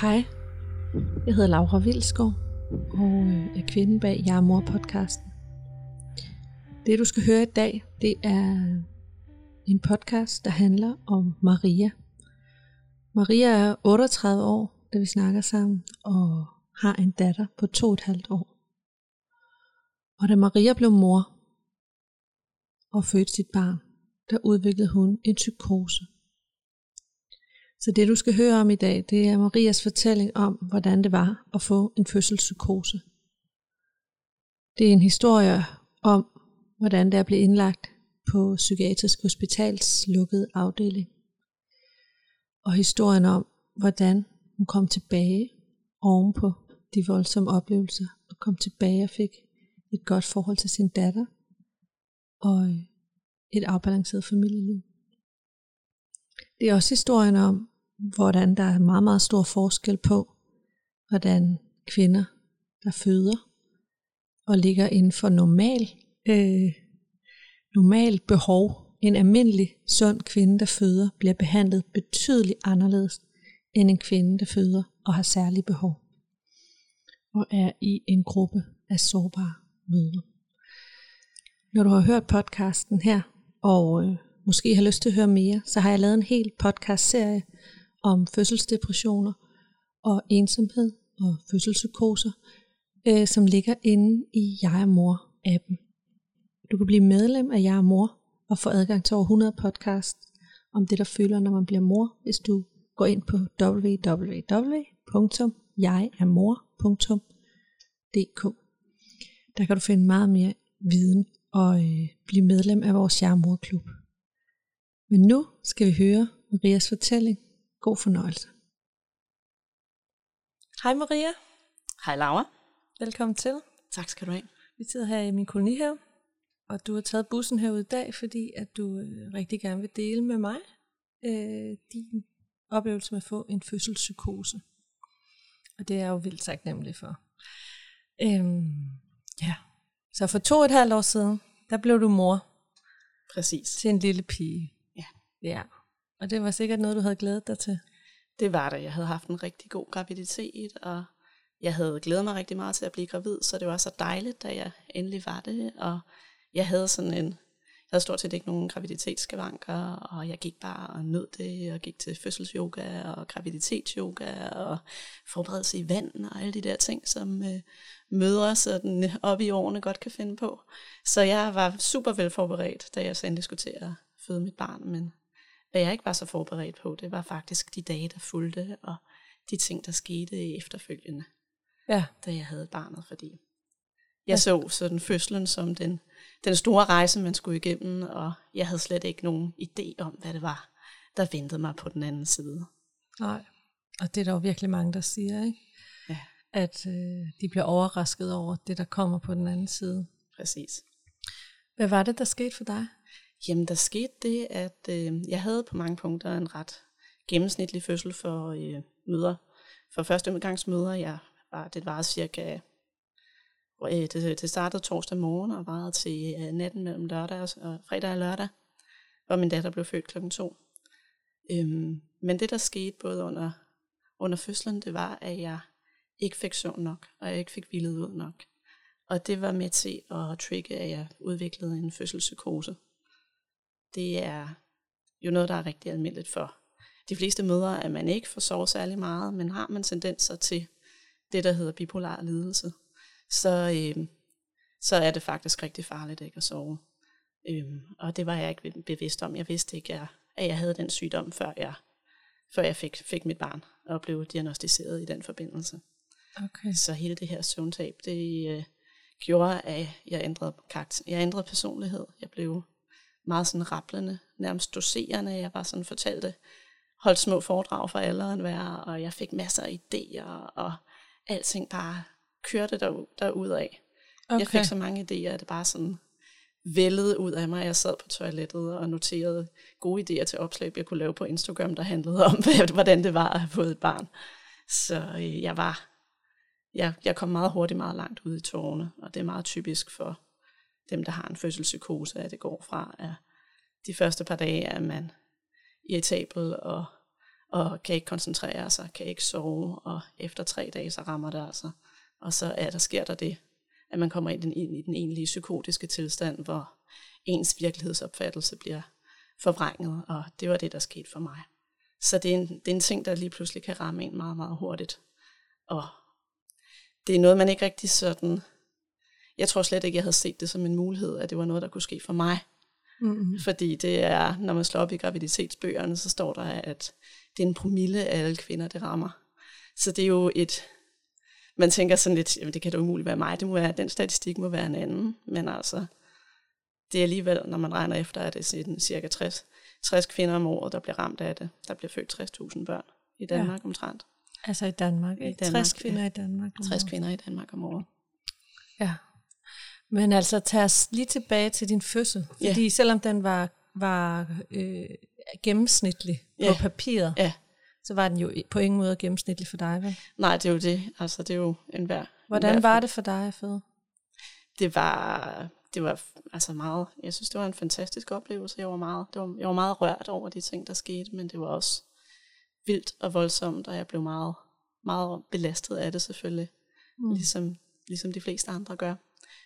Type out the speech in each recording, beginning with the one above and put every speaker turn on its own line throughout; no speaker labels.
Hej, jeg hedder Laura Vilskov og øh, er kvinden bag Jeg er mor podcasten. Det du skal høre i dag, det er en podcast, der handler om Maria. Maria er 38 år, da vi snakker sammen, og har en datter på to og et halvt år. Og da Maria blev mor og fødte sit barn, der udviklede hun en psykose. Så det du skal høre om i dag, det er Marias fortælling om, hvordan det var at få en fødselspsykose. Det er en historie om, hvordan der blev indlagt på Psykiatrisk Hospitals lukkede afdeling. Og historien om, hvordan hun kom tilbage ovenpå de voldsomme oplevelser, og kom tilbage og fik et godt forhold til sin datter, og et afbalanceret familieliv. Det er også historien om, hvordan der er meget, meget stor forskel på, hvordan kvinder, der føder og ligger inden for normal, øh, normal behov, en almindelig sund kvinde, der føder, bliver behandlet betydeligt anderledes end en kvinde, der føder og har særlige behov og er i en gruppe af sårbare møder. Når du har hørt podcasten her, og øh, måske har lyst til at høre mere, så har jeg lavet en hel podcast-serie om fødselsdepressioner og ensomhed og fødselspsykoser, øh, som ligger inde i Jeg er Mor-appen. Du kan blive medlem af Jeg er Mor og få adgang til over 100 podcast om det, der føler, når man bliver mor, hvis du går ind på www.jegermor.dk. Der kan du finde meget mere viden og øh, blive medlem af vores Jeg er Mor-klub. Men nu skal vi høre Marias fortælling God fornøjelse. Hej Maria.
Hej Laura.
Velkommen til.
Tak skal du have.
Vi sidder her i min kolonihave, og du har taget bussen herud i dag, fordi at du øh, rigtig gerne vil dele med mig øh, din oplevelse med at få en fødselspsykose. Og det er jeg jo vildt taknemmelig for. Øhm, ja. Så for to og et halvt år siden, der blev du mor.
Præcis.
Til en lille pige.
Ja.
Ja. Og det var sikkert noget, du havde glædet dig til.
Det var det. Jeg havde haft en rigtig god graviditet, og jeg havde glædet mig rigtig meget til at blive gravid, så det var så dejligt, da jeg endelig var det. Og jeg havde sådan en, havde stort set ikke nogen graviditetsskavanker, og jeg gik bare og nød det, og gik til fødselsyoga og graviditetsyoga og forberedelse i vand og alle de der ting, som øh, mødre sådan op i årene godt kan finde på. Så jeg var super vel forberedt, da jeg så endelig skulle til at føde mit barn, men hvad jeg ikke var så forberedt på, det var faktisk de dage, der fulgte, og de ting, der skete efterfølgende,
ja.
da jeg havde barnet, fordi jeg så sådan fødslen som den, den store rejse, man skulle igennem, og jeg havde slet ikke nogen idé om, hvad det var, der ventede mig på den anden side.
Nej, og det er der jo virkelig mange, der siger, ikke?
Ja.
At øh, de bliver overrasket over det, der kommer på den anden side.
Præcis.
Hvad var det, der skete for dig?
Jamen, der skete det, at øh, jeg havde på mange punkter en ret gennemsnitlig fødsel for øh, møder. For første omgangsmøder, jeg var, det var cirka, øh, det, det startede torsdag morgen og varede til øh, natten mellem lørdag og, og fredag og lørdag, hvor min datter blev født klokken to. Øhm, men det, der skete både under, under fødslen, det var, at jeg ikke fik søvn nok, og jeg ikke fik hvilet ud nok. Og det var med til at trigge, at jeg udviklede en fødselspsykose det er jo noget, der er rigtig almindeligt for de fleste mødre, at man ikke får sovet særlig meget, men har man tendenser til det, der hedder bipolar lidelse, så, øh, så er det faktisk rigtig farligt ikke at sove. Øh, og det var jeg ikke bevidst om. Jeg vidste ikke, at jeg havde den sygdom, før jeg, før jeg fik, fik mit barn og blev diagnostiseret i den forbindelse.
Okay.
Så hele det her søvntab, det øh, gjorde, at jeg ændrede, karakter, jeg ændrede personlighed. Jeg blev meget sådan rapplende, nærmest doserende. Jeg bare sådan fortalte, holdt små foredrag for alle og enhver, og jeg fik masser af idéer, og alting bare kørte der, af. Okay. Jeg fik så mange idéer, at det bare sådan vældede ud af mig. Jeg sad på toilettet og noterede gode idéer til opslag, jeg kunne lave på Instagram, der handlede om, hvordan det var at have fået et barn. Så øh, jeg var jeg, jeg kom meget hurtigt meget langt ud i tårne, og det er meget typisk for dem, der har en fødselspsykose, at det går fra, at de første par dage er man irritabel og, og kan ikke koncentrere sig, kan ikke sove, og efter tre dage, så rammer det altså. Og så er der, sker der det, at man kommer ind i den, i den egentlige psykotiske tilstand, hvor ens virkelighedsopfattelse bliver forvrænget, og det var det, der skete for mig. Så det er, en, det er en ting, der lige pludselig kan ramme en meget, meget hurtigt. Og det er noget, man ikke rigtig sådan... Jeg tror slet ikke, jeg havde set det som en mulighed, at det var noget, der kunne ske for mig. Mm-hmm. Fordi det er, når man slår op i graviditetsbøgerne, så står der, at det er en promille af alle kvinder, det rammer. Så det er jo et... Man tænker sådan lidt, jamen det kan da umuligt være mig, det må være, den statistik må være en anden. Men altså, det er alligevel, når man regner efter, at det er cirka 60, 60 kvinder om året, der bliver ramt af det. Der bliver født 60.000 børn i Danmark ja. omtrent.
Altså i Danmark, I Danmark 60 kvinder ja. i Danmark
om 60 kvinder i Danmark om året.
Ja. Men altså, tag os lige tilbage til din fødsel. Fordi ja. selvom den var, var øh, gennemsnitlig på ja. papiret, ja. Så var den jo på ingen måde gennemsnitlig for dig, vel?
Nej, det er jo det. Altså, det er jo en hver.
Hvordan
en
var det for dig at føde?
Det var, det var altså meget, jeg synes, det var en fantastisk oplevelse. Jeg var, meget, det var, jeg var meget rørt over de ting, der skete, men det var også vildt og voldsomt, og jeg blev meget, meget belastet af det selvfølgelig, mm. ligesom, ligesom de fleste andre gør.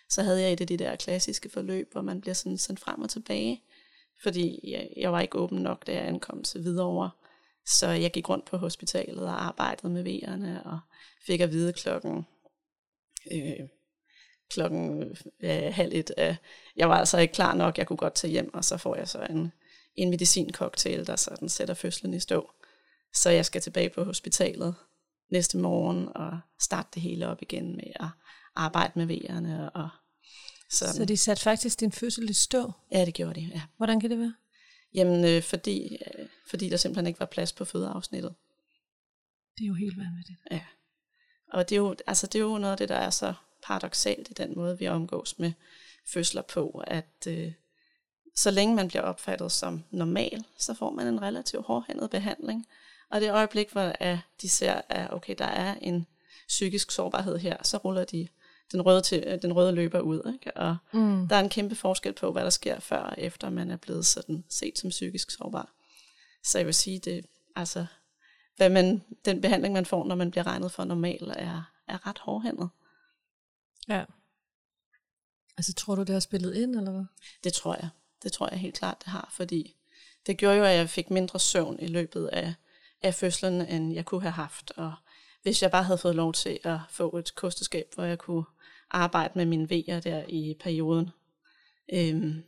Så havde jeg et af de der klassiske forløb, hvor man bliver sådan sendt frem og tilbage, fordi jeg, jeg var ikke åben nok, da jeg ankom til Hvidovre. Så jeg gik rundt på hospitalet og arbejdede med vejerne, og fik at vide klokken øh, klokken øh, halv et. Øh, jeg var altså ikke klar nok, jeg kunne godt tage hjem, og så får jeg så en, en medicincocktail, der sådan sætter fødslen i stå. Så jeg skal tilbage på hospitalet næste morgen og starte det hele op igen med at arbejde med vejerne. Og
sådan. Så de satte faktisk din fødsel i stå?
Ja, det gjorde de, ja.
Hvordan kan det være?
Jamen, øh, fordi, øh, fordi der simpelthen ikke var plads på fødeafsnittet.
Det er jo helt vanvittigt.
Ja. Og det er jo, altså, det er jo noget af det, der er så paradoxalt i den måde, vi omgås med fødsler på, at øh, så længe man bliver opfattet som normal, så får man en relativt hårdhændet behandling. Og det øjeblik, hvor at de ser, at okay, der er en psykisk sårbarhed her, så ruller de den røde, til, den røde løber ud. Ikke? Og mm. der er en kæmpe forskel på, hvad der sker før og efter, man er blevet sådan set som psykisk sårbar. Så jeg vil sige, det, altså, hvad man, den behandling, man får, når man bliver regnet for normal, er, er ret hårdhændet.
Ja. Altså tror du, det har spillet ind, eller hvad?
Det tror jeg. Det tror jeg helt klart, det har, fordi det gjorde jo, at jeg fik mindre søvn i løbet af, af fødslen, end jeg kunne have haft. Og hvis jeg bare havde fået lov til at få et kosteskab, hvor jeg kunne arbejde med mine vejer der i perioden, øhm,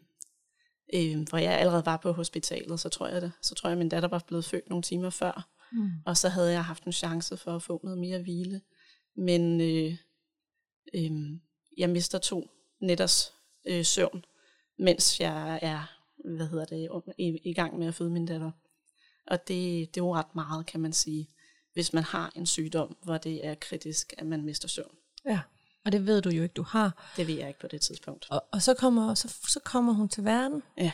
øhm, hvor jeg allerede var på hospitalet, så tror jeg det. Så tror jeg, at min datter var blevet født nogle timer før. Mm. Og så havde jeg haft en chance for at få noget mere hvile. Men øh, øh, jeg mister to nætters øh, søvn, mens jeg er hvad hedder det, i, i gang med at føde min datter. Og det, det er jo ret meget, kan man sige, hvis man har en sygdom, hvor det er kritisk, at man mister søvn.
Ja, og det ved du jo ikke, du har.
Det ved jeg ikke på det tidspunkt.
Og, og så, kommer, så, så kommer hun til verden.
Ja.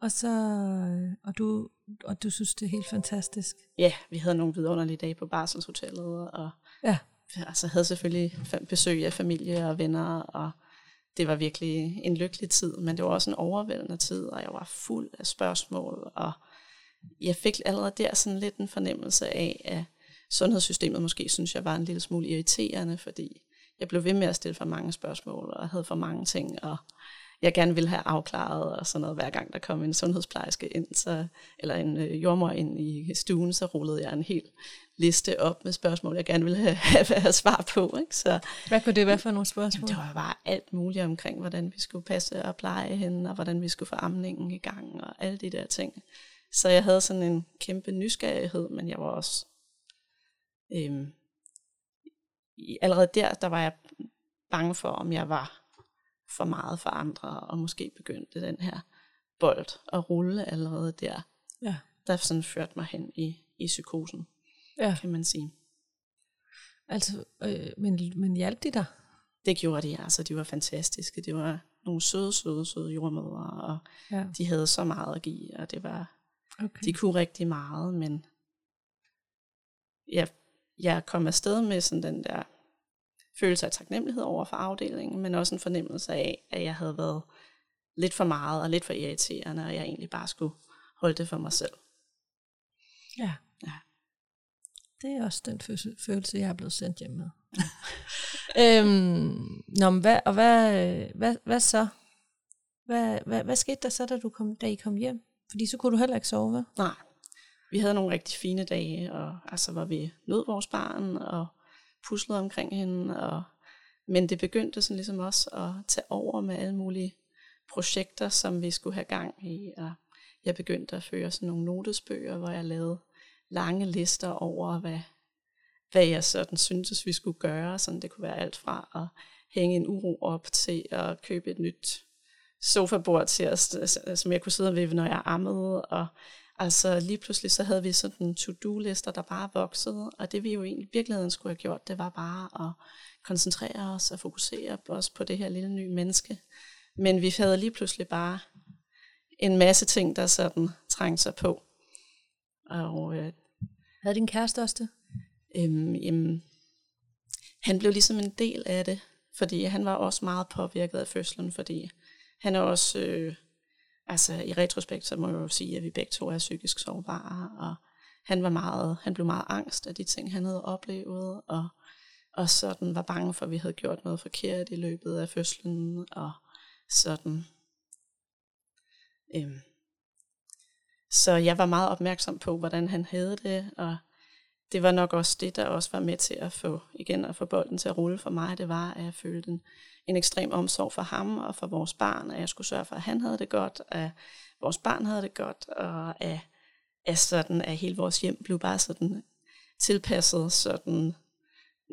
Og, så, og, du, og du synes, det er helt fantastisk.
Ja, vi havde nogle vidunderlige dage på Barselshotellet, og ja altså havde selvfølgelig besøg af familie og venner, og det var virkelig en lykkelig tid, men det var også en overvældende tid, og jeg var fuld af spørgsmål, og jeg fik allerede der sådan lidt en fornemmelse af, at sundhedssystemet måske synes jeg var en lille smule irriterende, fordi jeg blev ved med at stille for mange spørgsmål, og havde for mange ting, og jeg gerne ville have afklaret, og sådan noget, hver gang der kom en sundhedsplejerske ind, så, eller en øh, jordmor ind i stuen, så rullede jeg en hel liste op med spørgsmål, jeg gerne ville have, have, have svar på. Ikke? Så,
Hvad kunne det være for nogle spørgsmål?
Det var bare alt muligt omkring, hvordan vi skulle passe og pleje hende, og hvordan vi skulle få amningen i gang, og alle de der ting. Så jeg havde sådan en kæmpe nysgerrighed, men jeg var også... Øhm, allerede der, der var jeg bange for, om jeg var for meget for andre, og måske begyndte den her bold at rulle allerede der. Ja. Der sådan førte mig hen i, i psykosen, ja. kan man sige.
Altså, øh, men, men hjalp de dig?
Det gjorde de, altså de var fantastiske. Det var nogle søde, søde, søde jordmødre, og ja. de havde så meget at give, og det var, okay. de kunne rigtig meget, men jeg, jeg kom afsted med sådan den der følelse af taknemmelighed over for afdelingen, men også en fornemmelse af, at jeg havde været lidt for meget og lidt for irriterende, og jeg egentlig bare skulle holde det for mig selv.
Ja.
Ja.
Det er også den følelse, jeg er blevet sendt hjem med. øhm, nå, men hvad, og hvad, hvad, hvad så? Hvad, hvad, hvad skete der så, da, du kom, da I kom hjem? Fordi så kunne du heller ikke sove?
Nej, vi havde nogle rigtig fine dage, og altså var vi nød vores barn, og puslede omkring hende, og, men det begyndte sådan ligesom også at tage over med alle mulige projekter, som vi skulle have gang i, og jeg begyndte at føre sådan nogle notesbøger, hvor jeg lavede lange lister over, hvad, hvad jeg sådan syntes, vi skulle gøre. Sådan det kunne være alt fra at hænge en uro op til at købe et nyt sofabord til os, som jeg kunne sidde ved, når jeg ammede. Og altså lige pludselig så havde vi sådan to-do-lister, der bare voksede. Og det vi jo egentlig i virkeligheden skulle have gjort, det var bare at koncentrere os og fokusere os på det her lille nye menneske. Men vi havde lige pludselig bare en masse ting, der sådan trængte sig på. Og øh,
Havde din kæreste også det?
øhm, jamen, han blev ligesom en del af det, fordi han var også meget påvirket af fødslen, fordi han er også, øh, altså i retrospekt, så må jeg jo sige, at vi begge to er psykisk sårbare, og han var meget, han blev meget angst af de ting, han havde oplevet, og, og sådan var bange for, at vi havde gjort noget forkert i løbet af fødslen, og sådan. Øhm. Så jeg var meget opmærksom på, hvordan han havde det, og det var nok også det, der også var med til at få, igen at få bolden til at rulle for mig, det var, at jeg følte en, en ekstrem omsorg for ham og for vores barn, at jeg skulle sørge for, at han havde det godt, at vores barn havde det godt, og at, at, sådan, at hele vores hjem blev bare sådan tilpasset, sådan,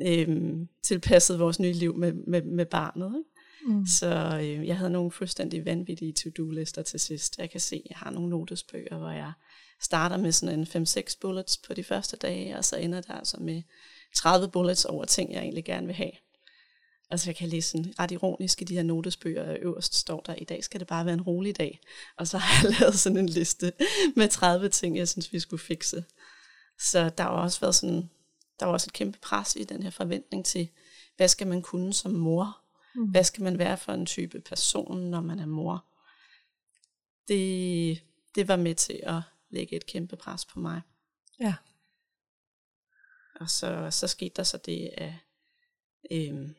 øhm, tilpasset vores nye liv med, med, med barnet. Ikke? Mm. Så øh, jeg havde nogle fuldstændig vanvittige to-do-lister til sidst. Jeg kan se, at jeg har nogle notesbøger, hvor jeg starter med sådan en 5-6 bullets på de første dage, og så ender der altså med 30 bullets over ting, jeg egentlig gerne vil have. Altså jeg kan læse sådan ret ironisk i de her notesbøger, øverst står der, i dag skal det bare være en rolig dag. Og så har jeg lavet sådan en liste med 30 ting, jeg synes, vi skulle fikse. Så der har også været sådan, der var også et kæmpe pres i den her forventning til, hvad skal man kunne som mor? Mm. Hvad skal man være for en type person, når man er mor? Det, det var med til at lægge et kæmpe pres på mig.
Ja.
Og så, så skete der så det, at øhm,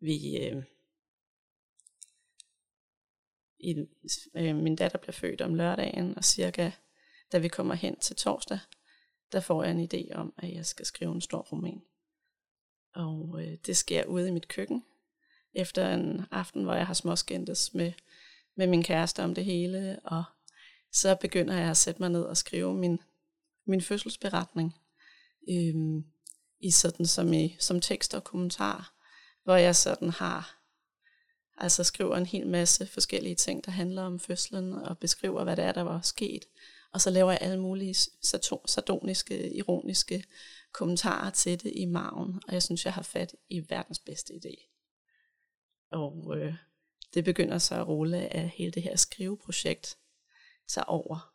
vi... Øh, i, øh, min datter blev født om lørdagen, og cirka da vi kommer hen til torsdag, der får jeg en idé om, at jeg skal skrive en stor roman. Og øh, det sker ude i mit køkken, efter en aften, hvor jeg har småskændtes med, med min kæreste om det hele, og så begynder jeg at sætte mig ned og skrive min, min fødselsberetning, øhm, i sådan som, i, som tekst og kommentar, hvor jeg sådan har, altså skriver en hel masse forskellige ting, der handler om fødslen, og beskriver, hvad det er, der var sket, og så laver jeg alle mulige sardoniske, ironiske kommentarer til det i maven, og jeg synes, jeg har fat i verdens bedste idé. Og øh, det begynder så at rulle, at hele det her skriveprojekt tager over.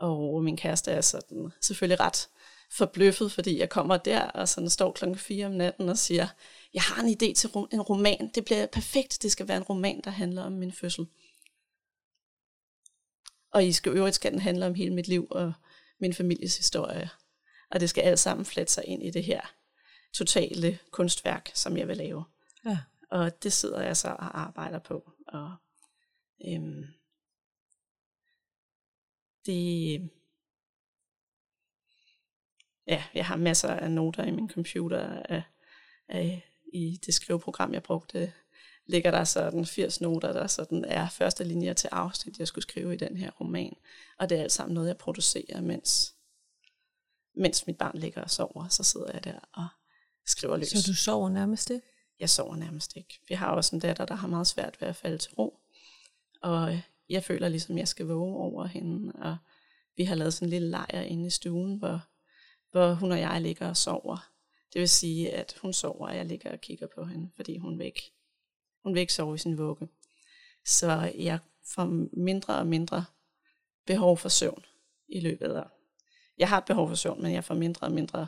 Og min kæreste er sådan selvfølgelig ret forbløffet, fordi jeg kommer der, og sådan står klokken 4 om natten og siger, jeg har en idé til en roman, det bliver perfekt, det skal være en roman, der handler om min fødsel. Og i skal øvrigt skal den handle om hele mit liv og min families historie. Og det skal alt sammen flette sig ind i det her totale kunstværk, som jeg vil lave.
Ja.
Og det sidder jeg så og arbejder på. Og øhm, det, ja, jeg har masser af noter i min computer af, af, i det skriveprogram, jeg brugte. Ligger der sådan 80 noter, der sådan er første linjer til afsnit, jeg skulle skrive i den her roman. Og det er alt sammen noget, jeg producerer, mens, mens mit barn ligger og sover. Så sidder jeg der og skriver løs.
Så du sover nærmest ikke?
Jeg sover nærmest ikke. Vi har også en datter, der har meget svært ved at falde til ro. Og jeg føler ligesom, jeg skal våge over hende. Og vi har lavet sådan en lille lejr inde i stuen, hvor, hvor hun og jeg ligger og sover. Det vil sige, at hun sover, og jeg ligger og kigger på hende, fordi hun vil ikke, hun vil ikke sove i sin vugge. Så jeg får mindre og mindre behov for søvn i løbet af. Jeg har et behov for søvn, men jeg får mindre og mindre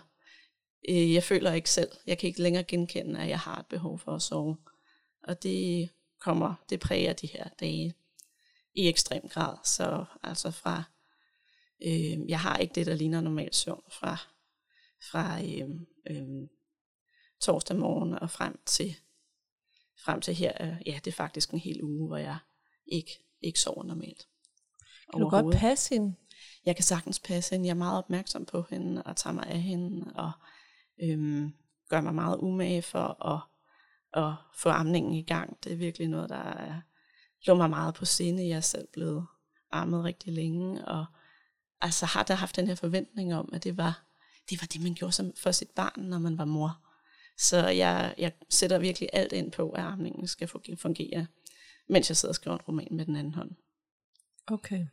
øh, jeg føler ikke selv, jeg kan ikke længere genkende, at jeg har et behov for at sove. Og det kommer, det præger de her dage i ekstrem grad. Så altså fra, øh, jeg har ikke det, der ligner normal søvn fra, fra øh, øh, torsdag morgen og frem til, frem til her. Øh, ja, det er faktisk en hel uge, hvor jeg ikke, ikke sover normalt.
Kan du godt passe hende?
Jeg kan sagtens passe hende. Jeg er meget opmærksom på hende og tager mig af hende og øhm, gør mig meget umage for at, at få amningen i gang. Det er virkelig noget, der er, lå mig meget på sinde. Jeg er selv blevet ammet rigtig længe og altså har der haft den her forventning om, at det var det, var det man gjorde som for sit barn, når man var mor. Så jeg, jeg sætter virkelig alt ind på, at amningen skal fungere, mens jeg sidder og skriver en roman med den anden hånd.
Okay.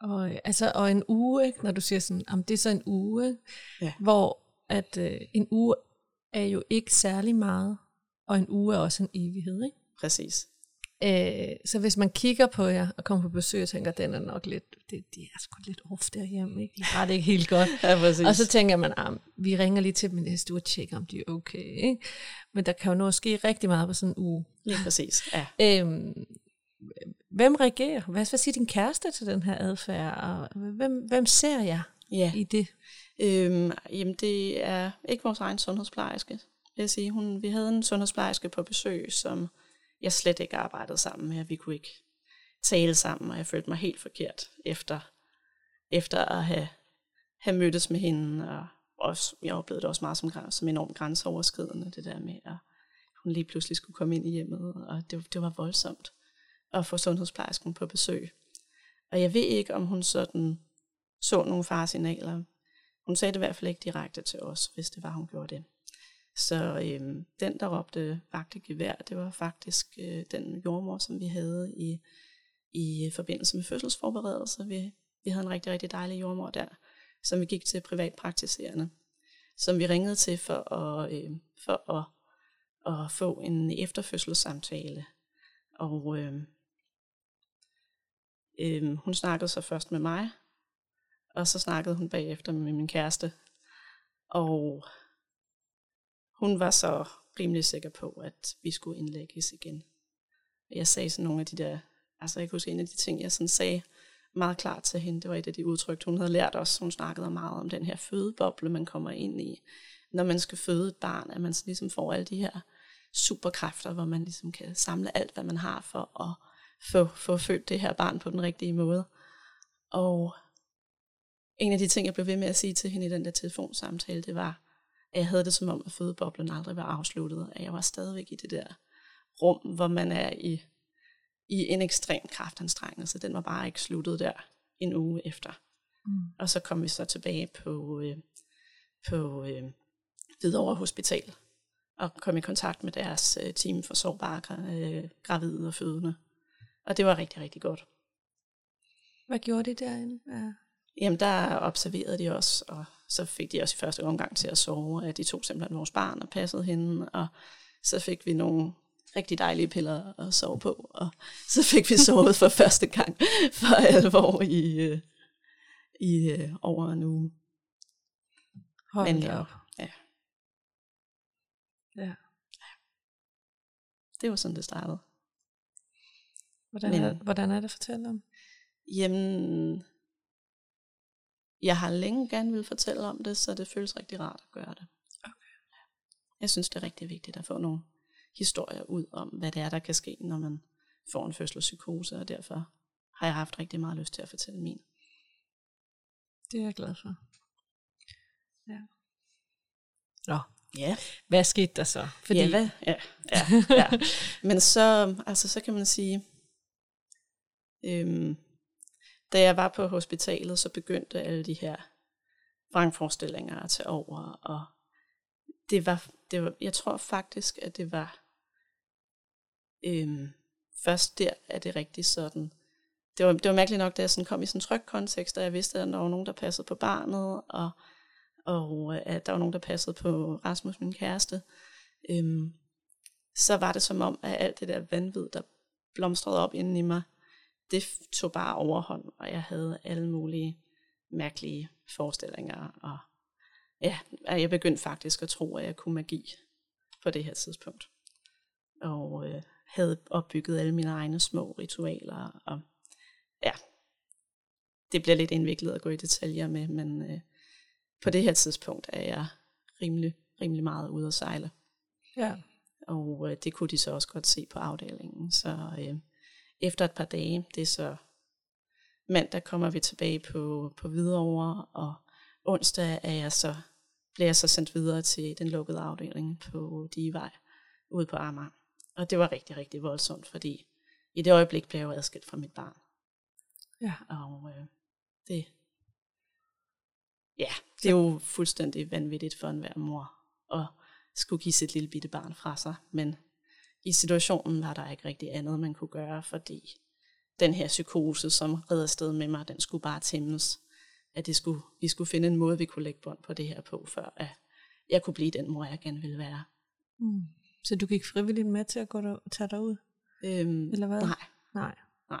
Og, altså, og en uge, ikke? når du siger sådan, om det er så en uge, ja. hvor at øh, en uge er jo ikke særlig meget, og en uge er også en evighed. Ikke?
Præcis.
Øh, så hvis man kigger på jer og kommer på besøg og tænker, den er nok lidt, det, de er sgu lidt off derhjemme, ikke? de har det ikke helt godt.
ja, præcis.
Og så tænker man, ah, vi ringer lige til dem næste uge og tjekker, om de er okay. Ikke? Men der kan jo nå ske rigtig meget på sådan en uge.
Lige præcis, ja.
Øhm, hvem reagerer? Hvad, hvad siger din kæreste til den her adfærd? Og hvem, hvem ser jeg ja. i det?
Øhm, jamen, det er ikke vores egen sundhedsplejerske, vil jeg sige. Hun, vi havde en sundhedsplejerske på besøg, som jeg slet ikke arbejdede sammen med. Vi kunne ikke tale sammen, og jeg følte mig helt forkert efter, efter at have, have mødtes med hende. Og også, jeg oplevede det også meget som, som enormt grænseoverskridende, det der med, at hun lige pludselig skulle komme ind i hjemmet, og det, det var voldsomt at få sundhedsplejersken på besøg. Og jeg ved ikke, om hun sådan så nogle faresignaler. Hun sagde det i hvert fald ikke direkte til os, hvis det var, hun gjorde det. Så øhm, den, der råbte vagt gevær, det var faktisk øh, den jordmor, som vi havde i, i forbindelse med fødselsforberedelse. Vi, vi havde en rigtig, rigtig dejlig jordmor der, som vi gik til privatpraktiserende, som vi ringede til for at, øh, for at, at få en efterfødselssamtale. Og øh, øh, hun snakkede så først med mig, og så snakkede hun bagefter med min kæreste. Og hun var så rimelig sikker på, at vi skulle indlægges igen. Jeg sagde sådan nogle af de der, altså jeg kan huske en af de ting, jeg sådan sagde meget klart til hende, det var et af de udtryk, hun havde lært os. Hun snakkede meget om den her fødeboble, man kommer ind i, når man skal føde et barn, at man ligesom får alle de her superkræfter, hvor man ligesom kan samle alt, hvad man har for at få, få født det her barn på den rigtige måde. Og en af de ting, jeg blev ved med at sige til hende i den der telefonsamtale, det var, at jeg havde det som om, at fødeboblen aldrig var afsluttet, at jeg var stadigvæk i det der rum, hvor man er i, i en ekstrem kraftanstrengelse. Den var bare ikke sluttet der en uge efter. Mm. Og så kom vi så tilbage på, øh, på øh, Hvidovre Hospital, og kom i kontakt med deres øh, team for sårbare øh, gravide og fødende. Og det var rigtig, rigtig godt.
Hvad gjorde de derinde? Ja.
Jamen, der observerede de os, og så fik de også i første omgang til at sove, at de tog simpelthen vores barn og passede hende, og så fik vi nogle rigtig dejlige piller at sove på, og så fik vi sovet for første gang for alvor i, øh, i øh, over en uge.
Hold Men, op. Ja.
Ja. Det var sådan, det startede.
Hvordan, Men, er, hvordan er det at fortælle om?
Jamen, jeg har længe gerne vil fortælle om det, så det føles rigtig rart at gøre det. Okay. Jeg synes, det er rigtig vigtigt at få nogle historier ud om, hvad det er, der kan ske, når man får en fødselspsykose, og derfor har jeg haft rigtig meget lyst til at fortælle min.
Det er jeg glad for. Ja.
Nå, ja.
hvad skete der så?
Fordi... Ja, hvad? Ja, ja, ja. Men så, altså, så kan man sige, øhm, da jeg var på hospitalet, så begyndte alle de her vrangforestillinger at tage over, og det var, det var, jeg tror faktisk, at det var øhm, først der, at det rigtig sådan, det var, det var mærkeligt nok, da jeg sådan kom i sådan en tryg kontekst, og jeg vidste, at der var nogen, der passede på barnet, og, og øh, at der var nogen, der passede på Rasmus, min kæreste, øhm, så var det som om, at alt det der vanvid, der blomstrede op inden i mig, det tog bare overhånd, og jeg havde alle mulige mærkelige forestillinger og ja, jeg begyndte faktisk at tro, at jeg kunne magi på det her tidspunkt. Og øh, havde opbygget alle mine egne små ritualer. Og ja, det bliver lidt indviklet at gå i detaljer med, men øh, på det her tidspunkt er jeg rimelig, rimelig meget ude at sejle.
Ja.
Og øh, det kunne de så også godt se på afdelingen. Så øh, efter et par dage, det er så mandag kommer vi tilbage på, på Hvidovre, og onsdag er jeg så, bliver jeg så sendt videre til den lukkede afdeling på Divej ude på Amager. Og det var rigtig, rigtig voldsomt, fordi i det øjeblik blev jeg jo adskilt fra mit barn.
Ja.
Og øh, det, ja, det er jo fuldstændig vanvittigt for enhver mor at skulle give sit lille bitte barn fra sig. Men i situationen var der ikke rigtig andet, man kunne gøre, fordi den her psykose, som redder sted med mig, den skulle bare tæmmes. At det skulle, vi skulle finde en måde, vi kunne lægge bånd på det her på, før at jeg kunne blive den mor, jeg gerne ville være.
Mm. Så du gik frivilligt med til at gå der, tage dig ud?
Øhm,
Eller hvad?
Nej,
Nej.
nej.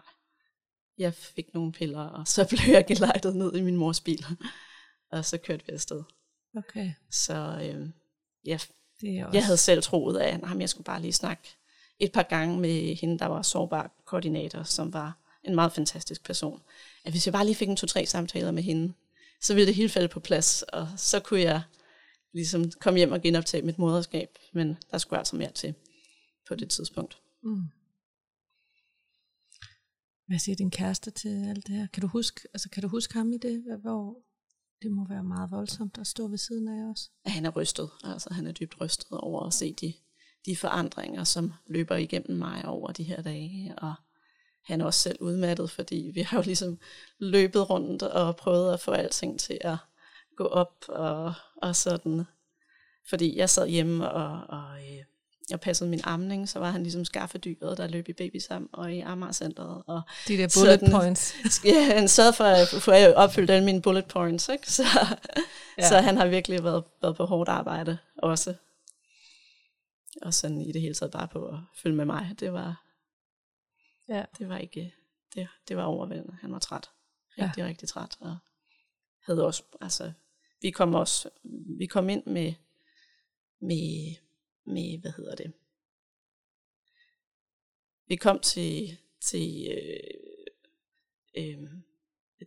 Jeg fik nogle piller, og så blev jeg gelejtet ned i min mors bil. og så kørte vi afsted.
Okay.
Så øhm, jeg,
Det er også...
jeg havde selv troet, at nej, jeg skulle bare lige snakke et par gange med hende, der var sårbar koordinator, som var en meget fantastisk person. At hvis jeg bare lige fik en to-tre samtaler med hende, så ville det hele falde på plads, og så kunne jeg ligesom komme hjem og genoptage mit moderskab. Men der skulle altså mere til på det tidspunkt.
Mm. Hvad siger din kæreste til alt det her? Kan du huske, altså, kan du huske ham i det? Hvor det må være meget voldsomt at stå ved siden af os.
at han er rystet. Altså han er dybt rystet over at se de, de forandringer, som løber igennem mig over de her dage. Og han er også selv udmattet, fordi vi har jo ligesom løbet rundt og prøvet at få alting til at gå op og, og sådan. Fordi jeg sad hjemme og, og øh, jeg passede min amning, så var han ligesom skaffedyret, der løb i babysam og i Amager-centret. Og
De der bullet
Sådan.
points.
ja, han sad for at få opfyldt alle mine bullet points, ikke? Så,
Ja.
så han har virkelig været, været på hårdt arbejde også. Og sådan i det hele taget bare på at følge med mig. Det var,
Ja.
det var ikke, det, det var overvældende. Han var træt. Rigtig, ja. rigtig træt. Og havde også, altså, vi kom også, vi kom ind med, med, med, hvad hedder det? Vi kom til, til øh, øh,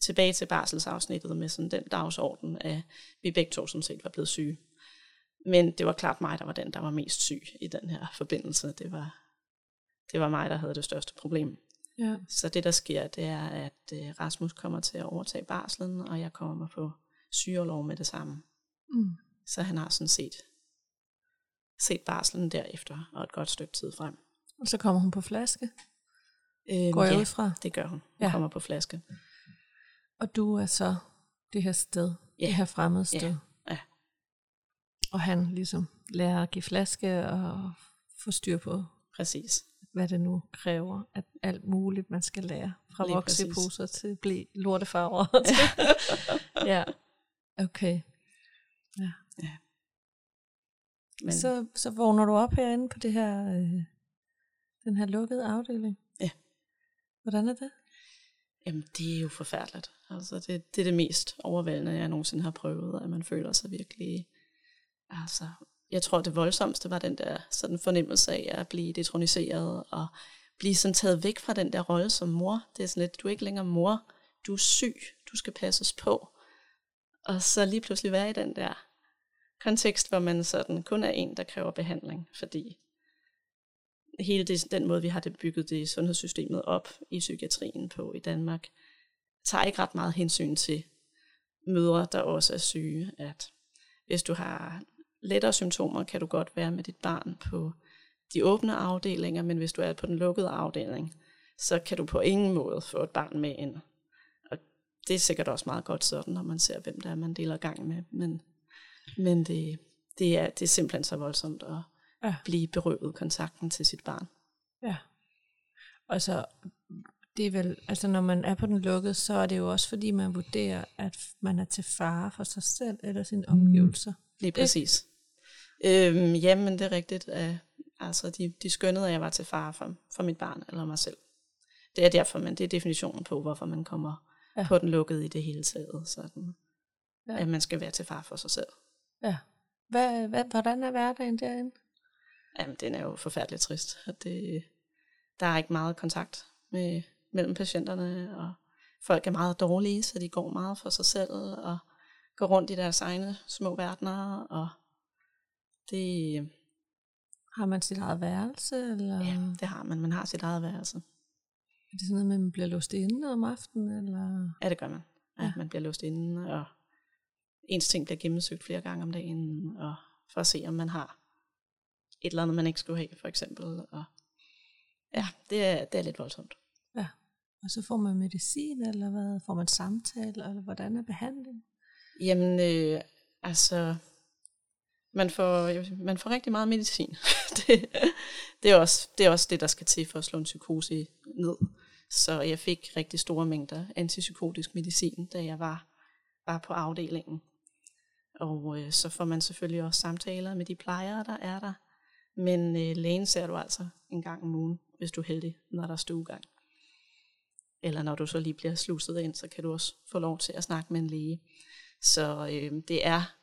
tilbage til barselsafsnittet med sådan den dagsorden, at vi begge to sådan set var blevet syge. Men det var klart mig, der var den, der var mest syg i den her forbindelse. Det var, det var mig, der havde det største problem.
Ja.
Så det, der sker, det er, at øh, Rasmus kommer til at overtage barslen, og jeg kommer på sygeorlov med det samme.
Mm.
Så han har sådan set set barslen derefter, og et godt stykke tid frem.
Og så kommer hun på flaske.
Øhm,
Går jeg
ja,
ud fra.
det gør hun. Hun
Ja.
ja. kommer på flaske.
Og du er så det her sted.
Ja.
Det her fremmede
Ja.
sted.
Ja.
Og han ligesom lærer at give flaske og få styr på,
Præcis.
hvad det nu kræver. At alt muligt, man skal lære. Fra
Lige
vokseposer til blæ lortefarver. ja. Okay.
Men
Så, så vågner du op herinde på det her, øh, den her lukkede afdeling.
Ja.
Hvordan er det?
jamen, det er jo forfærdeligt. Altså, det, det er det mest overvældende, jeg nogensinde har prøvet, at man føler sig virkelig... Altså, jeg tror, det voldsomste var den der sådan fornemmelse af at blive detroniseret og blive sådan taget væk fra den der rolle som mor. Det er sådan lidt, du er ikke længere mor, du er syg, du skal passes på. Og så lige pludselig være i den der kontekst, hvor man sådan kun er en, der kræver behandling, fordi hele det, den måde, vi har det bygget det sundhedssystemet op i psykiatrien på i Danmark, tager ikke ret meget hensyn til mødre, der også er syge, at hvis du har lettere symptomer, kan du godt være med dit barn på de åbne afdelinger, men hvis du er på den lukkede afdeling, så kan du på ingen måde få et barn med ind. Og det er sikkert også meget godt sådan, når man ser, hvem der er, man deler gang med. Men, men det, det, er, det er simpelthen så voldsomt at
Ja.
blive berøvet kontakten til sit barn.
Ja. Og så, det er vel, altså når man er på den lukkede, så er det jo også fordi, man vurderer, at man er til fare for sig selv eller sine omgivelser.
Lige præcis. Øhm, jamen, det er rigtigt. At, altså, de, de skønnede, at jeg var til fare for, for mit barn eller mig selv. Det er derfor, man, det er definitionen på, hvorfor man kommer
Ja.
på den lukkede i det hele taget. Sådan,
Ja.
At man skal være til fare for sig selv.
Ja. Hvad, hvad, hvordan er hverdagen derinde?
Jamen, den er jo forfærdeligt trist. At det, der er ikke meget kontakt med, mellem patienterne, og folk er meget dårlige, så de går meget for sig selv, og går rundt i deres egne små verdener, og det...
Har man sit eget værelse? Eller?
Ja, det har man. Man har sit eget værelse.
Er det sådan noget med, at man bliver låst inde om aftenen? Eller?
Ja, det gør man. Ja, ja. Man bliver låst inde, og ens ting bliver gennemsøgt flere gange om dagen, og for at se, om man har et eller andet, man ikke skulle have, for eksempel. Og ja, det er, det er lidt voldsomt.
Ja, og så får man medicin, eller hvad? Får man samtale, eller hvordan er behandling?
Jamen, øh, altså, man får, man får rigtig meget medicin. det, det, er også, det er også det, der skal til for at slå en psykose ned. Så jeg fik rigtig store mængder antipsykotisk medicin, da jeg var, var på afdelingen. Og øh, så får man selvfølgelig også samtaler med de plejere, der er der. Men øh, lægen ser du altså en gang om ugen, hvis du er heldig, når der er stuegang. Eller når du så lige bliver sluset ind, så kan du også få lov til at snakke med en læge. Så øh, det, er,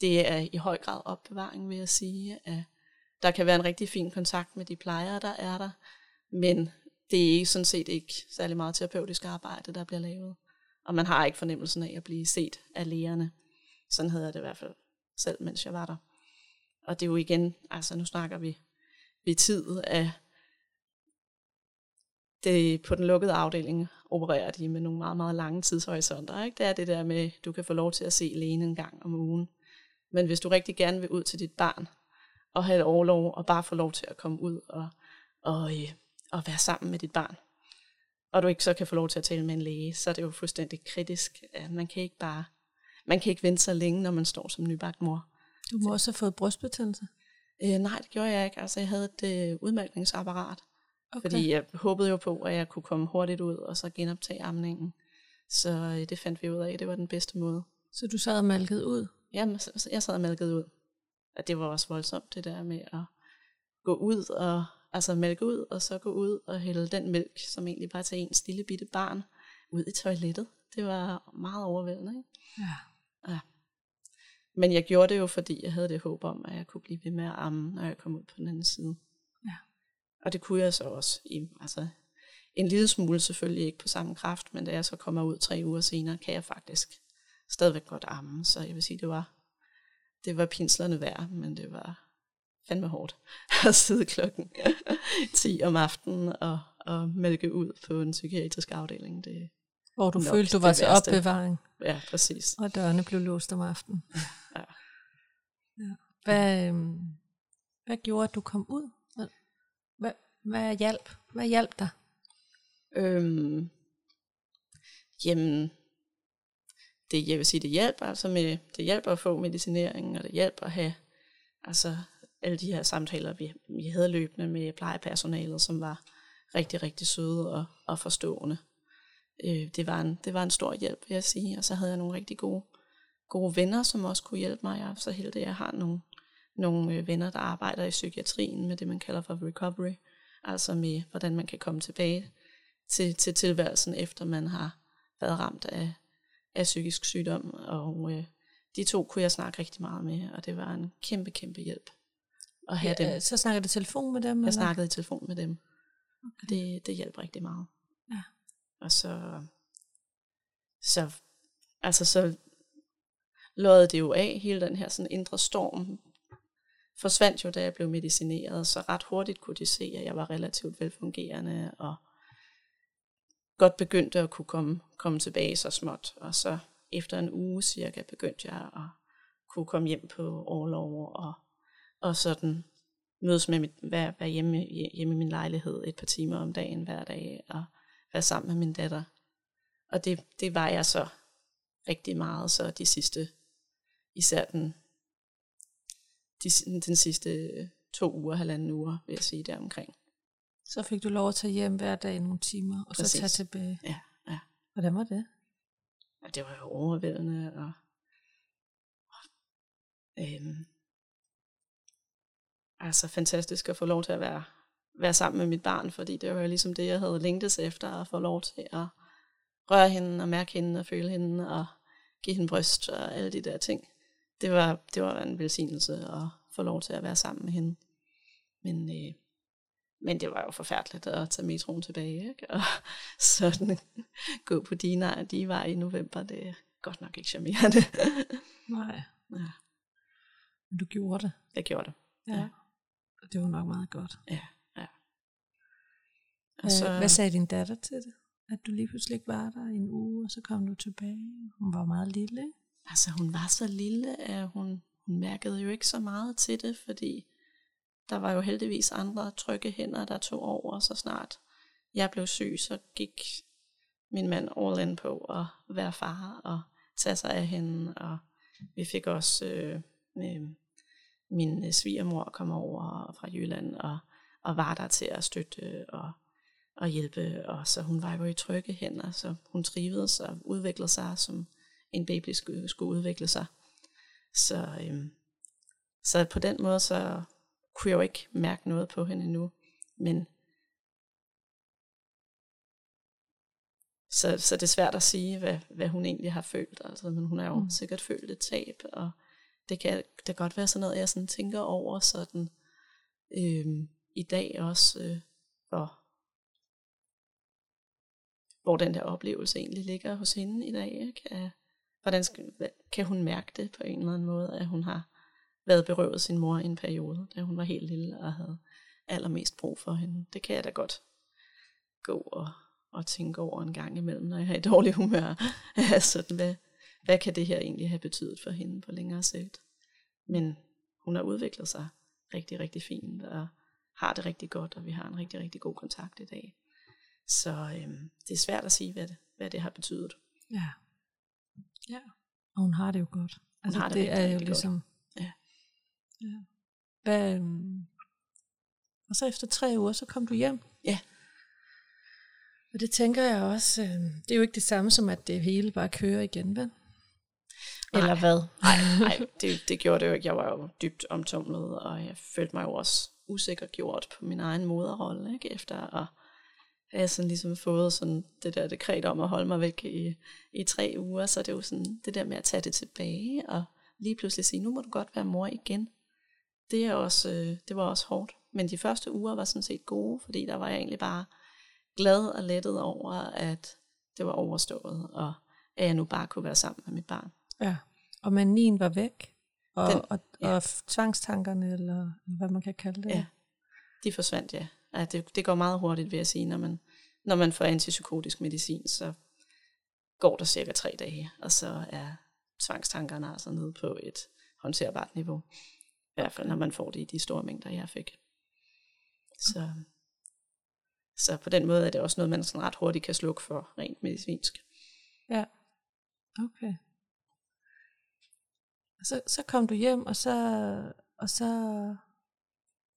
det er i høj grad opbevaring, vil jeg sige. At der kan være en rigtig fin kontakt med de plejere, der er der, men det er sådan set ikke særlig meget terapeutisk arbejde, der bliver lavet. Og man har ikke fornemmelsen af at blive set af lægerne. Sådan havde jeg det i hvert fald selv, mens jeg var der. Og det er jo igen, altså nu snakker vi ved tid af, det, på den lukkede afdeling opererer de med nogle meget, meget lange tidshorisonter. Ikke? Det er det der med, du kan få lov til at se Lene en gang om ugen. Men hvis du rigtig gerne vil ud til dit barn, og have et overlov, og bare få lov til at komme ud og, og, øh, og være sammen med dit barn, og du ikke så kan få lov til at tale med en læge, så er det jo fuldstændig kritisk. At man kan ikke bare, man kan ikke vente så længe, når man står som nybagt mor.
Du må også have fået brystbetændelse.
Øh, nej, det gjorde jeg ikke. Altså, jeg havde et øh, udmærkningsapparat. Okay. Fordi jeg håbede jo på, at jeg kunne komme hurtigt ud og så genoptage amningen. Så øh, det fandt vi ud af, det var den bedste måde.
Så du sad og malkede ud?
Jamen, jeg sad og malkede ud. Og det var også voldsomt, det der med at gå ud og altså mælke ud, og så gå ud og hælde den mælk, som egentlig bare til en lille bitte barn, ud i toilettet. Det var meget overvældende. Ikke?
Ja.
Ja. Men jeg gjorde det jo, fordi jeg havde det håb om, at jeg kunne blive ved med at amme, når jeg kom ud på den anden side.
Ja.
Og det kunne jeg så også. I, altså, en lille smule selvfølgelig ikke på samme kraft, men da jeg så kommer ud tre uger senere, kan jeg faktisk stadigvæk godt amme. Så jeg vil sige, det var, det var pinslerne værd, men det var fandme hårdt at sidde klokken 10 om aftenen og, og mælke ud på en psykiatrisk afdeling. Det,
Hvor du følte, du var til opbevaring.
Ja, præcis.
Og dørene blev låst om aftenen.
Ja.
ja. Hvad, øhm, hvad gjorde, at du kom ud? Hvad, hvad hjælp? Hvad hjalp dig?
Øhm, jamen, det, jeg vil sige, det hjælper altså med, det hjælper at få medicinering, og det hjælper at have altså, alle de her samtaler, vi, vi havde løbende med plejepersonalet, som var rigtig, rigtig søde og, og forstående. Øh, det, var en, det var en stor hjælp, vil jeg sige. Og så havde jeg nogle rigtig gode, gode venner, som også kunne hjælpe mig. Jeg er så heldig, at jeg har nogle, nogle øh, venner, der arbejder i psykiatrien med det, man kalder for recovery. Altså med, hvordan man kan komme tilbage til, til tilværelsen, efter man har været ramt af, af psykisk sygdom. Og øh, de to kunne jeg snakke rigtig meget med, og det var en kæmpe, kæmpe hjælp
at have ja, dem. Så snakkede du telefon med dem?
Jeg eller? snakkede i telefon med dem. Okay. Det, det hjælper rigtig meget. Og så, så, altså så løjede det jo af, hele den her sådan indre storm forsvandt jo, da jeg blev medicineret, så ret hurtigt kunne de se, at jeg var relativt velfungerende, og godt begyndte at kunne komme, komme tilbage så småt. Og så efter en uge cirka begyndte jeg at kunne komme hjem på overlov og og sådan mødes med mit, være, være hjemme, hjemme i min lejlighed et par timer om dagen hver dag, og være sammen med min datter. Og det, det var jeg så rigtig meget, så de sidste, især den, de, den sidste to uger, halvanden uger, vil jeg sige, der omkring.
Så fik du lov at tage hjem hver dag nogle timer, og Præcis. så tage tilbage.
Ja, ja.
Hvordan var det?
Ja, det var jo overvældende, og, og øhm, altså fantastisk at få lov til at være, være sammen med mit barn, fordi det var jo ligesom det, jeg havde længtes efter, at få lov til at røre hende og mærke hende og føle hende og give hende bryst og alle de der ting. det var, det var en velsignelse at få lov til at være sammen med hende. Men, øh, men det var jo forfærdeligt at tage metroen tilbage, ikke? og sådan gå på dine de var i november, det er godt nok ikke charmerende.
Nej.
Ja.
Men du gjorde det.
Jeg gjorde det.
Ja. ja. Det var nok meget godt.
Ja, ja.
Og så, Hvad sagde din datter til det? At du lige pludselig ikke var der en uge, og så kom du tilbage. Hun var meget lille, ikke?
Altså, hun var så lille, at hun, hun mærkede jo ikke så meget til det, fordi der var jo heldigvis andre trygge hænder, der tog over, så snart jeg blev syg, så gik min mand all in på at være far og tage sig af hende, og vi fik også øh, øh, min øh, svigermor kom over fra Jylland og, og var der til at støtte og, og hjælpe, og så hun var jo i trygge hænder, så hun trivedes og udviklede sig, som en baby skulle, skulle udvikle sig. Så, øh, så på den måde, så kunne jeg jo ikke mærke noget på hende endnu. Men så, så det er svært at sige, hvad, hvad hun egentlig har følt. Altså, men hun har jo mm. sikkert følt et tab, og det kan det godt være sådan noget, jeg sådan tænker over sådan øh, i dag også, øh, hvor, hvor den der oplevelse egentlig ligger hos hende i dag. Ikke? Hvordan skal, kan hun mærke det på en eller anden måde, at hun har været berøvet sin mor i en periode, da hun var helt lille og havde allermest brug for hende. Det kan jeg da godt gå og, og tænke over en gang imellem, når jeg har i dårlig humør. altså, hvad, hvad kan det her egentlig have betydet for hende på længere sigt? Men hun har udviklet sig rigtig, rigtig fint, og har det rigtig godt, og vi har en rigtig, rigtig god kontakt i dag. Så øhm, det er svært at sige, hvad det, hvad det har betydet.
Ja. Ja, og hun har det jo godt. Altså,
har det,
det
rigtig,
er jo ligesom...
godt. Ja.
ja. Hvad, øhm, og så efter tre uger, så kom du hjem.
Ja.
Og det tænker jeg også, øh, det er jo ikke det samme som, at det hele bare kører igen, vel? Eller hvad?
Nej, nej det, det gjorde det jo ikke. Jeg var jo dybt omtumlet, og jeg følte mig jo også usikker gjort på min egen moderrolle, ikke? efter at have sådan ligesom fået sådan det der dekret om at holde mig væk i, i tre uger, så det er jo sådan det der med at tage det tilbage, og lige pludselig sige, nu må du godt være mor igen. Det, er også, øh, det var også hårdt. Men de første uger var sådan set gode, fordi der var jeg egentlig bare glad og lettet over, at det var overstået, og at jeg nu bare kunne være sammen med mit barn.
Ja, og manien var væk, og,
Den-
Den, og,
ja.
og tvangstankerne, eller hvad man kan kalde det.
Ja, de forsvandt, ja. Ja det, det går meget hurtigt, vil jeg sige, når man, når man får antipsykotisk medicin, så går der cirka tre dage, og så er tvangstankerne altså nede på et håndterbart niveau. I hvert fald, når man får det i de store mængder, jeg fik. Så, så på den måde er det også noget, man sådan ret hurtigt kan slukke for, rent medicinsk.
ja. Okay. Og så, så kom du hjem, og så, og så,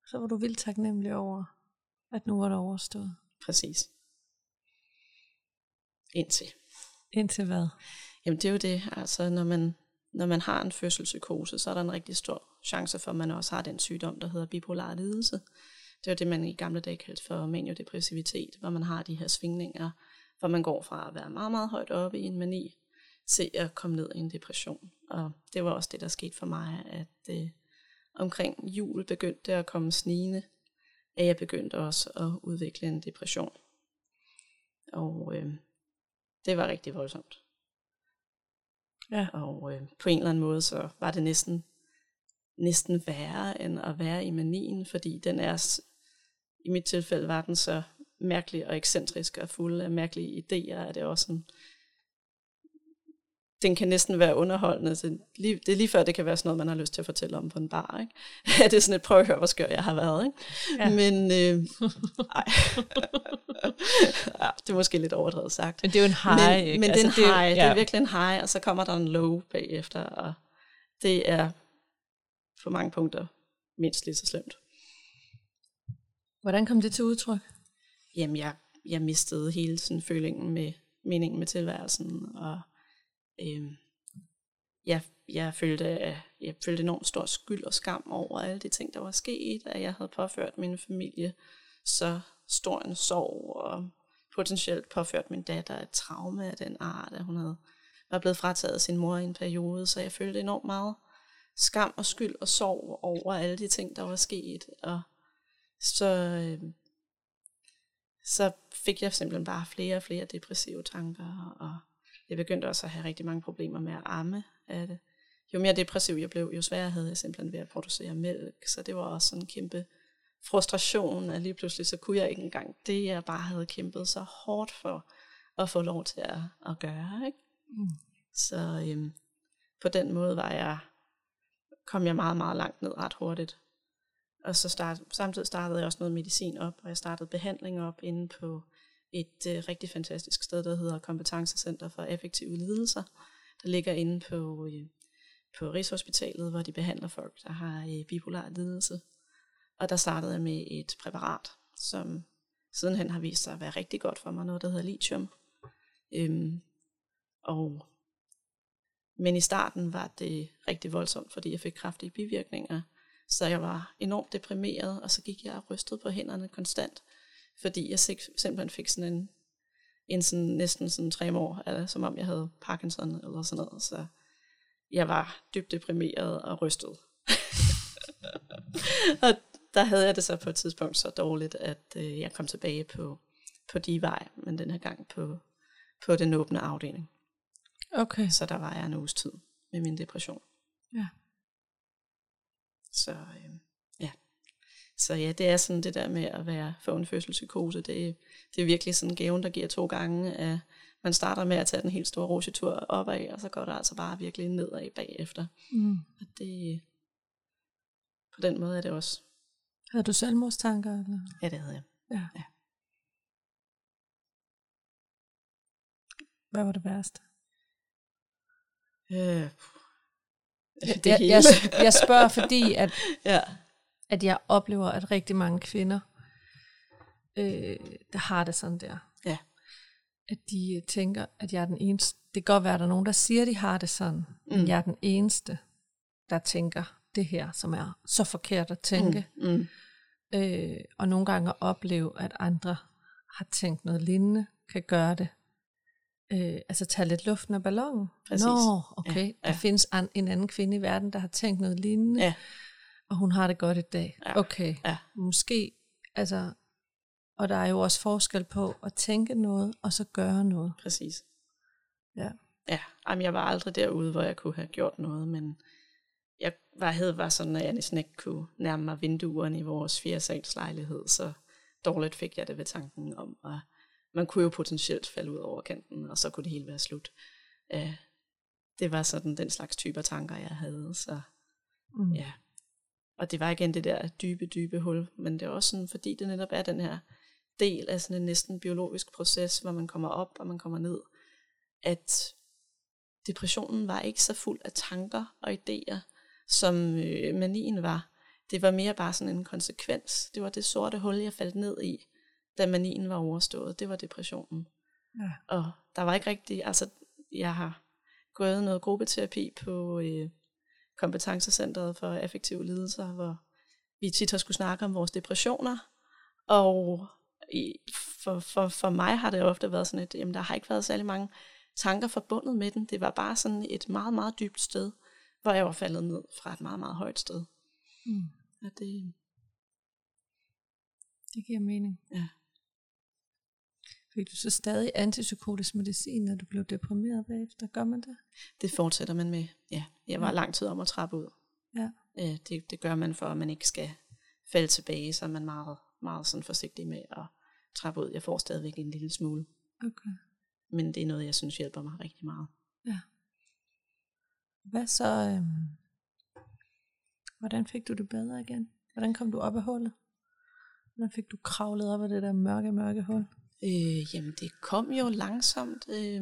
så var du vildt taknemmelig over, at nu var det overstået.
Præcis. Indtil.
Indtil hvad?
Jamen det er jo det, altså når man, når man har en fødselspsykose, så er der en rigtig stor chance for, at man også har den sygdom, der hedder bipolar lidelse. Det er jo det, man i gamle dage kaldte for maniodepressivitet, hvor man har de her svingninger, hvor man går fra at være meget, meget højt oppe i en mani, til at komme ned i en depression. Og det var også det, der skete for mig, at øh, omkring jul begyndte det at komme snigende, at jeg begyndte også at udvikle en depression. Og øh, det var rigtig voldsomt.
Ja.
Og øh, på en eller anden måde, så var det næsten, næsten værre end at være i manien, fordi den er, i mit tilfælde var den så mærkelig og ekscentrisk og fuld af mærkelige idéer, at det også sådan, den kan næsten være underholdende. Så lige, det er lige før, det kan være sådan noget, man har lyst til at fortælle om på en bar. Ikke? det er sådan et prøv at høre, hvor skør jeg har været. Ikke?
Ja.
Men øh, ej. ja, det er måske lidt overdrevet sagt.
Men det er jo en high,
Men,
ikke?
men altså, det er en high, det,
ja.
er virkelig en high, og så kommer der en low bagefter, og det er på mange punkter mindst lige så slemt.
Hvordan kom det til udtryk?
Jamen, jeg, jeg mistede hele sådan følingen med meningen med tilværelsen, og øh, jeg, jeg, følte, jeg følte enormt stor skyld og skam over alle de ting, der var sket, at jeg havde påført min familie så stor en sorg, og potentielt påført min datter et traume af den art, at hun havde, var blevet frataget sin mor i en periode, så jeg følte enormt meget skam og skyld og sorg over alle de ting, der var sket. Og så, øh, så fik jeg simpelthen bare flere og flere depressive tanker, og jeg begyndte også at have rigtig mange problemer med at amme af det. Jo mere depressiv jeg blev, jo sværere havde jeg simpelthen ved at producere mælk, så det var også sådan en kæmpe frustration, at lige pludselig så kunne jeg ikke engang det, jeg bare havde kæmpet så hårdt for at få lov til at, at gøre. Ikke? Mm. Så øhm, på den måde var jeg, kom jeg meget, meget langt ned ret hurtigt. Og så start, samtidig startede jeg også noget medicin op, og jeg startede behandling op inde på et øh, rigtig fantastisk sted, der hedder Kompetencecenter for Effektive Lidelser, der ligger inde på, øh, på Rigshospitalet, hvor de behandler folk, der har øh, bipolar lidelse. Og der startede jeg med et præparat, som sidenhen har vist sig at være rigtig godt for mig, noget der hedder lithium. Øhm, og, men i starten var det rigtig voldsomt, fordi jeg fik kraftige bivirkninger. Så jeg var enormt deprimeret, og så gik jeg og rystede på hænderne konstant, fordi jeg simpelthen fik sådan en, en sådan, næsten sådan tre år, eller, som om jeg havde Parkinson eller sådan noget. Så jeg var dybt deprimeret og rystet. og der havde jeg det så på et tidspunkt så dårligt, at øh, jeg kom tilbage på, på de vej, men den her gang på, på den åbne afdeling.
Okay.
Så der var jeg en uges tid med min depression.
Ja.
Så øh. Så ja, det er sådan det der med at være få en fødselspsykose, det, det er virkelig sådan en gaven, der giver to gange. At man starter med at tage den helt store rosetur opad, og så går det altså bare virkelig nedad bagefter.
Mm.
Og det, på den måde er det også.
Havde du selvmordstanker? Eller?
Ja, det havde jeg.
Ja.
ja.
Hvad var det værste?
Øh,
det jeg, jeg, jeg spørger, fordi at,
ja.
At jeg oplever, at rigtig mange kvinder, øh, der har det sådan der.
Ja.
At de tænker, at jeg er den eneste. Det kan godt være, at der er nogen, der siger, at de har det sådan. Mm. Men jeg er den eneste, der tænker det her, som er så forkert at tænke.
Mm. Mm.
Øh, og nogle gange opleve, at andre har tænkt noget lignende, kan gøre det øh, altså tage lidt luften af ballonen.
Præcis.
Nå, okay.
Ja, ja.
Der findes an, en anden kvinde i verden, der har tænkt noget lignende,
Ja.
Og hun har det godt i dag.
Ja,
Okay,
ja.
måske, altså, og der er jo også forskel på at tænke noget, og så gøre noget.
Præcis.
Ja.
Ja, Jamen, jeg var aldrig derude, hvor jeg kunne have gjort noget, men jeg var, havde var sådan, at jeg næsten ikke kunne nærme mig vinduerne i vores fire lejlighed, så dårligt fik jeg det ved tanken om, at man kunne jo potentielt falde ud over kanten, og så kunne det hele være slut. Uh, det var sådan den slags typer tanker, jeg havde, så
Mm.
ja. Og det var igen det der dybe, dybe hul, men det er også sådan, fordi det netop er den her del af sådan en næsten biologisk proces, hvor man kommer op og man kommer ned, at depressionen var ikke så fuld af tanker og idéer, som øh, manien var. Det var mere bare sådan en konsekvens. Det var det sorte hul, jeg faldt ned i, da manien var overstået. Det var depressionen.
Ja.
Og der var ikke rigtig, altså jeg har gået noget gruppeterapi på øh, kompetencecentret for effektive lidelser, hvor vi tit har skulle snakke om vores depressioner. Og i, for, for, for mig har det ofte været sådan, at jamen, der har ikke været særlig mange tanker forbundet med den. Det var bare sådan et meget, meget dybt sted, hvor jeg var faldet ned fra et meget, meget højt sted.
Mm.
Og det,
Det giver mening.
Ja.
Fik du så stadig antipsykotisk medicin, når du blev deprimeret bagefter? Gør man det?
det fortsætter man med. Ja, jeg var
Ja.
lang tid om at trappe ud.
Ja.
Øh, det, det gør man for, at man ikke skal falde tilbage, så er man meget, meget sådan forsigtig med at trappe ud. Jeg får stadigvæk en lille smule,
Okay.
men det er noget, jeg synes hjælper mig rigtig meget.
Hvad så? Øhm, hvordan fik du det bedre igen? Hvordan kom du op af hullet? Hvordan fik du kravlet op af det der mørke, mørke hul?
Øh, jamen, det kom jo langsomt. Øh,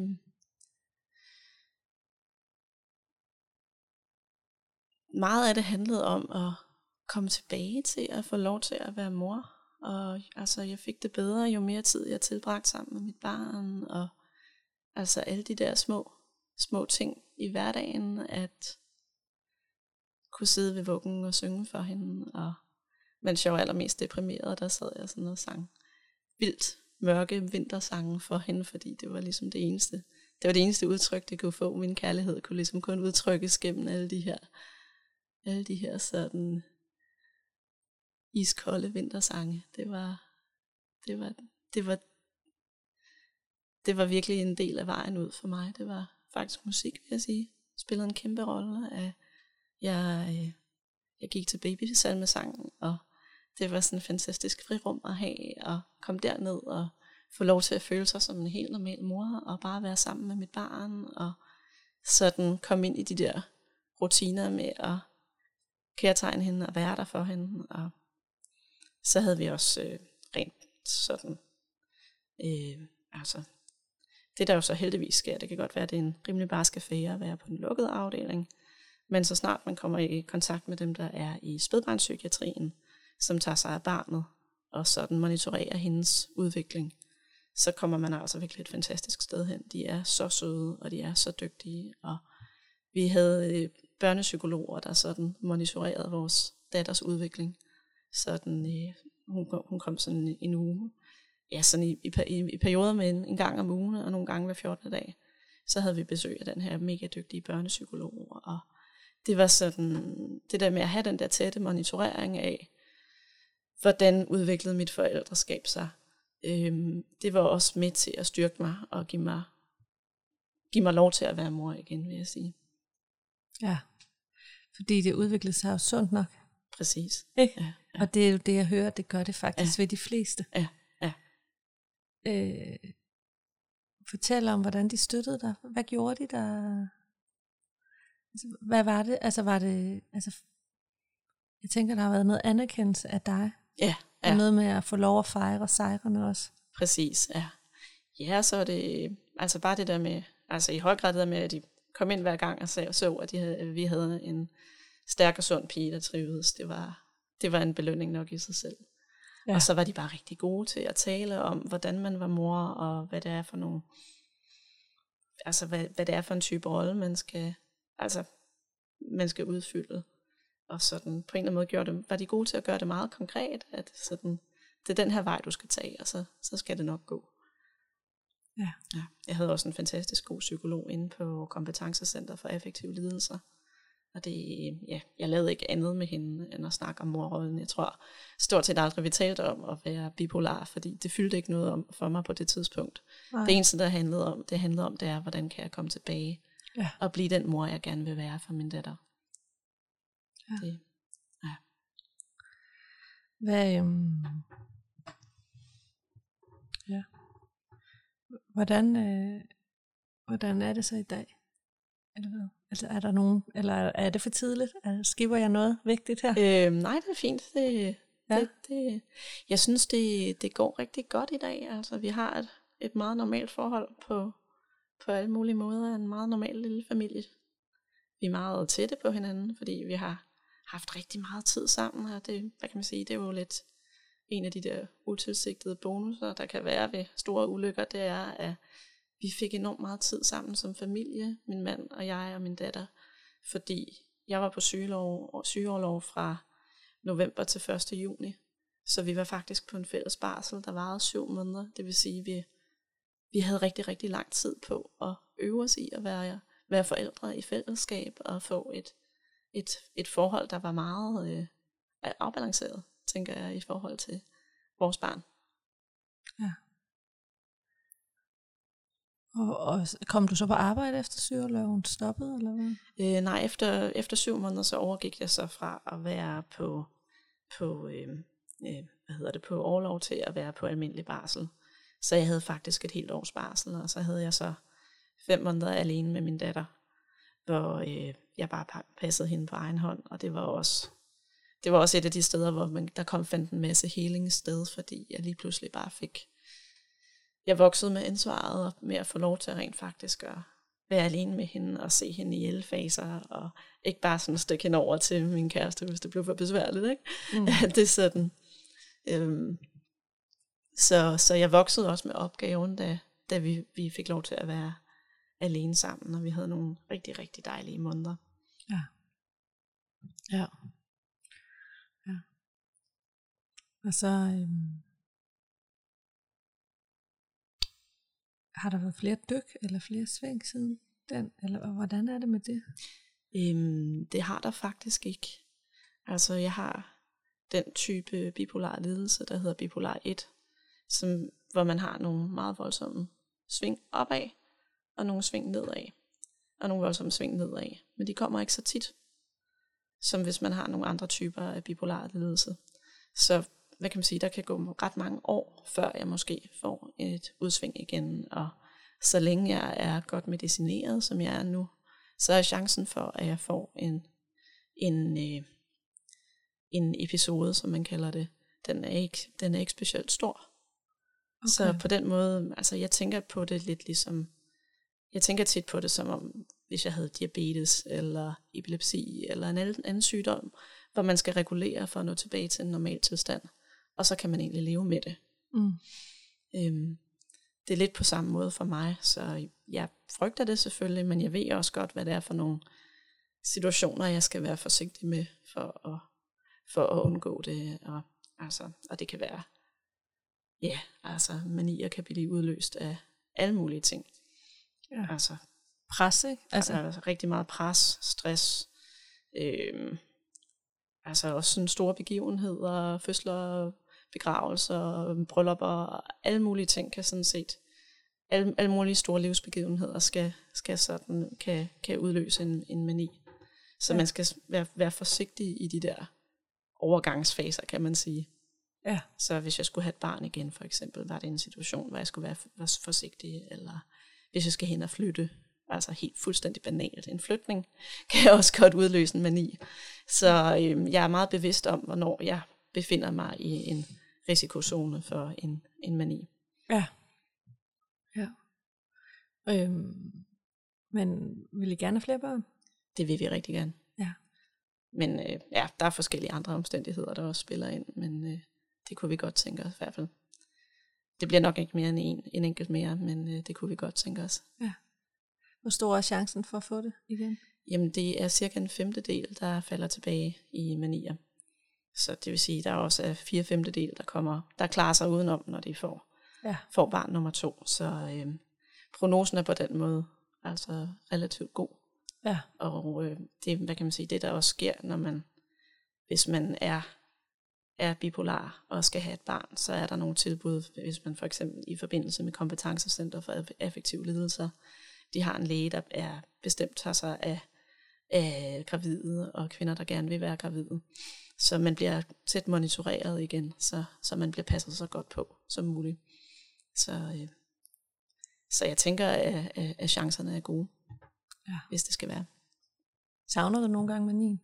meget af det handlede om at komme tilbage til at få lov til at være mor. Og altså, jeg fik det bedre, jo mere tid jeg tilbragte sammen med mit barn. Og altså alle de der små, små ting i hverdagen, at kunne sidde ved vuggen og synge for hende. Og mens jeg var allermest deprimeret, der sad jeg sådan og sang vildt mørke vintersange for hende, fordi det var ligesom det eneste. Det var det eneste udtryk, det kunne få. Min kærlighed kunne ligesom kun udtrykkes gennem alle de her alle de her sådan iskolde vintersange. Det var, det var, det var, det var virkelig en del af vejen ud for mig. Det var faktisk musik, vil jeg sige. Spillede en kæmpe rolle. Jeg, øh, jeg gik til babysalmesangen, og det var sådan et fantastisk frirum at have, og komme derned og få lov til at føle sig som en helt normal mor, og bare være sammen med mit barn, og sådan komme ind i de der rutiner med at kærtegne hende og være der for hende. Og så havde vi også øh, rent sådan, øh, altså, det der jo så heldigvis sker, det kan godt være, at det er en rimelig barsk affære at være på den lukkede afdeling, men så snart man kommer i kontakt med dem, der er i spædbarnspsykiatrien, som tager sig af barnet, og sådan monitorerer hendes udvikling, så kommer man altså virkelig et fantastisk sted hen. De er så søde, og de er så dygtige, og vi havde øh, børnepsykologer, der sådan monitorerede vores datters udvikling. Sådan, øh, hun, kom, hun kom sådan en uge, ja, sådan i, i, i perioder med en, en gang om ugen, og nogle gange hver 14. dag. Så havde vi besøg af den her mega dygtige børnepsykolog, og det var sådan, det der med at have den der tætte monitorering af, hvordan udviklede mit forældreskab sig, øhm, det var også med til at styrke mig og give mig, give mig lov til at være mor igen, vil jeg sige.
Ja, fordi det udviklede sig jo sundt nok.
Præcis.
Ikke? Ja, ja. Og det er jo det, jeg hører, det gør det faktisk ja. ved de fleste.
Ja, ja.
Øh, fortæl om, hvordan de støttede dig. Hvad gjorde de der? Altså, hvad var det? Altså var det, altså, jeg tænker, der har været noget anerkendelse af dig.
Ja, ja.
Og noget med at få lov at fejre sejrene også.
Præcis, ja. Ja, så er det, altså bare det der med, altså i høj grad det der med, at de kom ind hver gang og så, så at, de havde, at vi havde en stærk og sund pige, der trivedes. Det var, det var en belønning nok i sig selv. Ja. Og så var de bare rigtig gode til at tale om, hvordan man var mor, og hvad det er for nogle, altså hvad, hvad det er for en type rolle, man skal, altså, man skal udfylde. Og sådan på en eller anden måde gjorde det, var de gode til at gøre det meget konkret, at sådan, det er den her vej, du skal tage, og så, så skal det nok gå.
Ja.
ja. Jeg havde også en fantastisk god psykolog inde på Kompetencecenter for Affektive Lidelser. Og det, ja, jeg lavede ikke andet med hende, end at snakke om morrollen. Jeg tror stort set aldrig, vi talte om at være bipolar, fordi det fyldte ikke noget om for mig på det tidspunkt. Nej. Det eneste, der handlede om, det handlede om, det er, hvordan kan jeg komme tilbage
ja.
og blive den mor, jeg gerne vil være for min datter.
Ja.
Det, ja.
Hvad, øhm, ja. Hvordan, øh, hvordan er det så i dag? Eller hvad? Altså, er der nogen, eller er det for tidligt? Skriver jeg noget vigtigt her?
Øhm, nej, det er fint. Det, ja. det, det, jeg synes, det, det går rigtig godt i dag. Altså, vi har et, et meget normalt forhold på, på alle mulige måder. En meget normal lille familie. Vi er meget tætte på hinanden, fordi vi har haft rigtig meget tid sammen. Og det, hvad kan man sige, det er jo lidt en af de der utilsigtede bonusser, der kan være ved store ulykker, det er, at vi fik enormt meget tid sammen som familie, min mand og jeg og min datter, fordi jeg var på sygelov, sygeoverlov fra november til 1. juni, så vi var faktisk på en fælles barsel, der varede syv måneder, det vil sige, at vi, vi havde rigtig, rigtig lang tid på at øve os i at være, være forældre i fællesskab og få et, et, et forhold, der var meget øh, afbalanceret, tænker jeg, i forhold til vores barn.
Ja. Og, og kom du så på arbejde efter sygeleven stoppede, eller hvad?
Øh, nej, efter, efter syv måneder, så overgik jeg så fra at være på, på øh, øh, hvad hedder det, på overlov til at være på almindelig barsel. Så jeg havde faktisk et helt års barsel, og så havde jeg så fem måneder alene med min datter, hvor øh, jeg bare passede hende på egen hånd, og det var også det var også et af de steder, hvor man, der kom fandt en masse healing sted, fordi jeg lige pludselig bare fik jeg voksede med ansvaret og med at få lov til at rent faktisk at være alene med hende og se hende i alle faser, og ikke bare sådan stikke hende over til min kæreste, hvis det blev for besværligt. Ikke? Mm. det er sådan. Øhm, så, så jeg voksede også med opgaven, da, da vi, vi fik lov til at være alene sammen, og vi havde nogle rigtig, rigtig dejlige måneder.
Ja. Ja. Ja. Og så, øhm, Har der været flere dyk eller flere sving siden den? Eller hvordan er det med det?
Øhm, det har der faktisk ikke. Altså, jeg har den type bipolar lidelse, der hedder bipolar 1, som, hvor man har nogle meget voldsomme sving opad, og nogle sving nedad, og nogle voldsomme sving nedad. Men de kommer ikke så tit, som hvis man har nogle andre typer af bipolar lidelse. Så hvad kan man sige, der kan gå ret mange år, før jeg måske får et udsving igen, og så længe jeg er godt medicineret, som jeg er nu, så er chancen for, at jeg får en, en, øh, en episode, som man kalder det, den er ikke, den er ikke specielt stor. Okay. Så på den måde, altså jeg tænker på det lidt ligesom, jeg tænker tit på det som om, hvis jeg havde diabetes, eller epilepsi, eller en anden sygdom, hvor man skal regulere for at nå tilbage til en normal tilstand, og så kan man egentlig leve med det. Mm. Øhm, det er lidt på samme måde for mig, så jeg frygter det selvfølgelig, men jeg ved også godt, hvad det er for nogle situationer, jeg skal være forsigtig med for at, for at undgå det. Og, altså, og det kan være, ja, altså manier kan blive udløst af alle mulige ting.
Ja. Altså, pres, ikke?
Altså, altså rigtig meget pres, stress, øhm, altså også sådan store begivenheder, fødsler, begravelser, bryllupper, alle mulige ting kan sådan set, alle, alle mulige store livsbegivenheder skal, skal sådan, kan, kan udløse en, en mani. Så ja. man skal være, være forsigtig i de der overgangsfaser, kan man sige. Ja. Så hvis jeg skulle have et barn igen, for eksempel, var det en situation, hvor jeg skulle være, være forsigtig, eller hvis jeg skal hen og flytte, altså helt fuldstændig banalt. En flytning kan også godt udløse en mani. Så øh, jeg er meget bevidst om, hvornår jeg befinder mig i en risikozone for en, en mani.
Ja. Ja. Øhm, men vil I gerne have flere børn?
Det vil vi rigtig gerne.
Ja.
Men øh, ja, der er forskellige andre omstændigheder, der også spiller ind, men øh, det kunne vi godt tænke os i hvert fald. Det bliver nok ikke mere end en, en enkelt mere, men øh, det kunne vi godt tænke os.
Ja. Hvor stor er chancen for at få det igen?
Jamen det er cirka en femtedel, der falder tilbage i manier. Så det vil sige, at der er også fire femtedel, der kommer, der klarer sig udenom, når de får, ja. får barn nummer to. Så øh, prognosen er på den måde altså relativt god.
Ja.
Og øh, det, hvad kan man sige, det der også sker, når man, hvis man er, er bipolar og skal have et barn, så er der nogle tilbud, hvis man for eksempel i forbindelse med kompetencecenter for effektive lidelser, de har en læge, der er bestemt tager sig af, af gravide og kvinder, der gerne vil være gravide. Så man bliver tæt monitoreret igen, så, så man bliver passet så godt på som muligt. Så, øh, så jeg tænker, at, at, at chancerne er gode, ja. hvis det skal være.
Savner du nogle gange manien?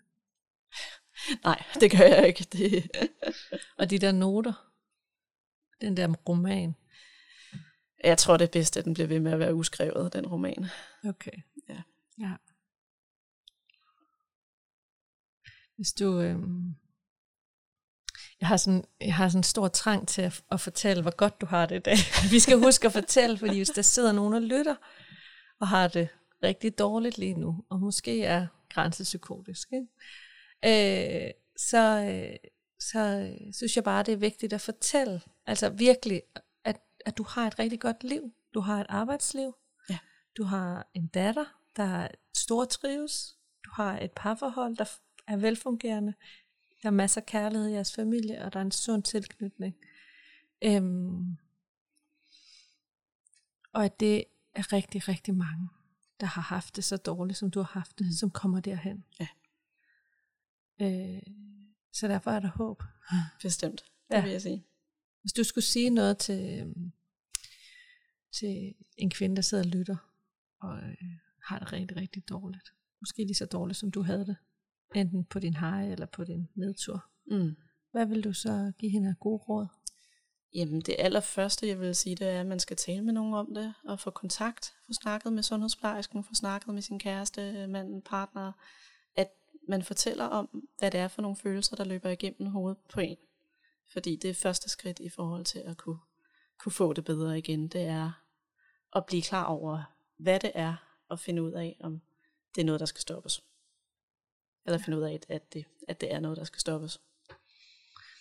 Nej, det gør jeg ikke. Det.
og de der noter, den der roman.
Jeg tror det er bedst, at den bliver ved med at være uskrevet, den roman.
Okay.
Ja.
ja. Hvis du... Øh, jeg har, sådan, jeg har sådan en stor trang til at, at fortælle, hvor godt du har det i dag. Vi skal huske at fortælle, fordi hvis der sidder nogen og lytter, og har det rigtig dårligt lige nu, og måske er grænsepsykotisk, ikke? Øh, så, øh, så synes jeg bare, det er vigtigt at fortælle, altså virkelig, at, at du har et rigtig godt liv. Du har et arbejdsliv.
Ja.
Du har en datter, der stor trives. Du har et parforhold, der er velfungerende. Der er masser af kærlighed i jeres familie, og der er en sund tilknytning. Øhm, og at det er rigtig, rigtig mange, der har haft det så dårligt, som du har haft det, mm. som kommer derhen.
Ja.
Øh, så derfor er der håb.
Bestemt, det ja. vil jeg sige.
Hvis du skulle sige noget til, øhm, til en kvinde, der sidder og lytter, og øh, har det rigtig, rigtig dårligt. Måske lige så dårligt, som du havde det enten på din hej eller på din nedtur.
Mm.
Hvad vil du så give hende af gode råd?
Jamen det allerførste, jeg vil sige, det er, at man skal tale med nogen om det, og få kontakt, få snakket med sundhedsplejersken, få snakket med sin kæreste, mand, partner, man fortæller om, hvad det er for nogle følelser, der løber igennem hovedet på en. Fordi det er første skridt i forhold til at kunne, kunne få det bedre igen, det er at blive klar over, hvad det er, og finde ud af, om det er noget, der skal stoppes. Eller finde ud af, at det, at det er noget, der skal stoppes.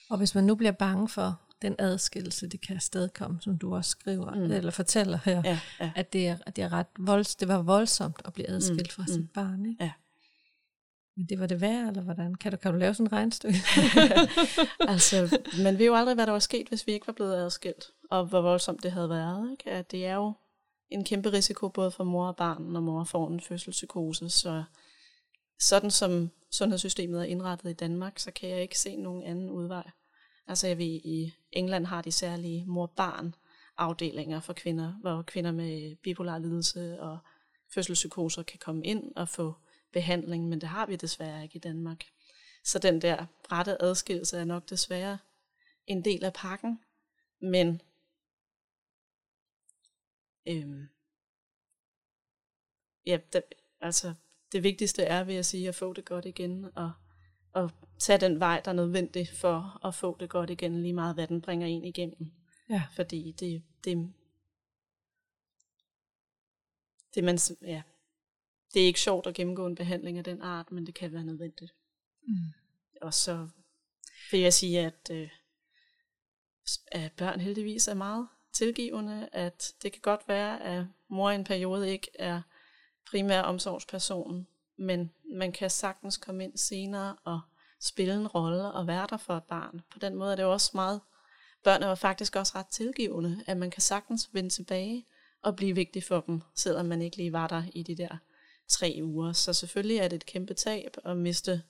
Og hvis man nu bliver bange for den adskillelse, det kan afstedkomme, som du også skriver, mm. eller fortæller her,
ja, ja.
at, det er, at det, er ret volds, det var voldsomt at blive adskilt mm, fra sit mm. barn. Ikke?
Ja.
Men det var det værd, eller hvordan? Kan du, kan du lave sådan en regnstykke?
altså, man ved jo aldrig, hvad der var sket, hvis vi ikke var blevet adskilt, og hvor voldsomt det havde været. Ikke? At det er jo en kæmpe risiko både for mor og barn, når mor får en fødselspsykose. Så sådan som sundhedssystemet er indrettet i Danmark, så kan jeg ikke se nogen anden udvej. Altså jeg ved, i England har de særlige mor-barn afdelinger for kvinder, hvor kvinder med bipolar lidelse og fødselspsykoser kan komme ind og få behandling, men det har vi desværre ikke i Danmark. Så den der rette adskillelse er nok desværre en del af pakken, men øhm, ja, det, altså det vigtigste er, vil jeg sige, at få det godt igen, og, og tage den vej, der er nødvendig for at få det godt igen, lige meget hvad den bringer en igennem.
Ja.
Fordi det, det, det, man, ja, det er ikke sjovt at gennemgå en behandling af den art, men det kan være nødvendigt.
Mm.
Og så vil jeg sige, at, øh, at børn heldigvis er meget tilgivende, at det kan godt være, at mor i en periode ikke er primær omsorgspersonen, men man kan sagtens komme ind senere og spille en rolle og være der for et barn. På den måde er det også meget, børn er faktisk også ret tilgivende, at man kan sagtens vende tilbage og blive vigtig for dem, selvom man ikke lige var der i de der tre uger. Så selvfølgelig er det et kæmpe tab at miste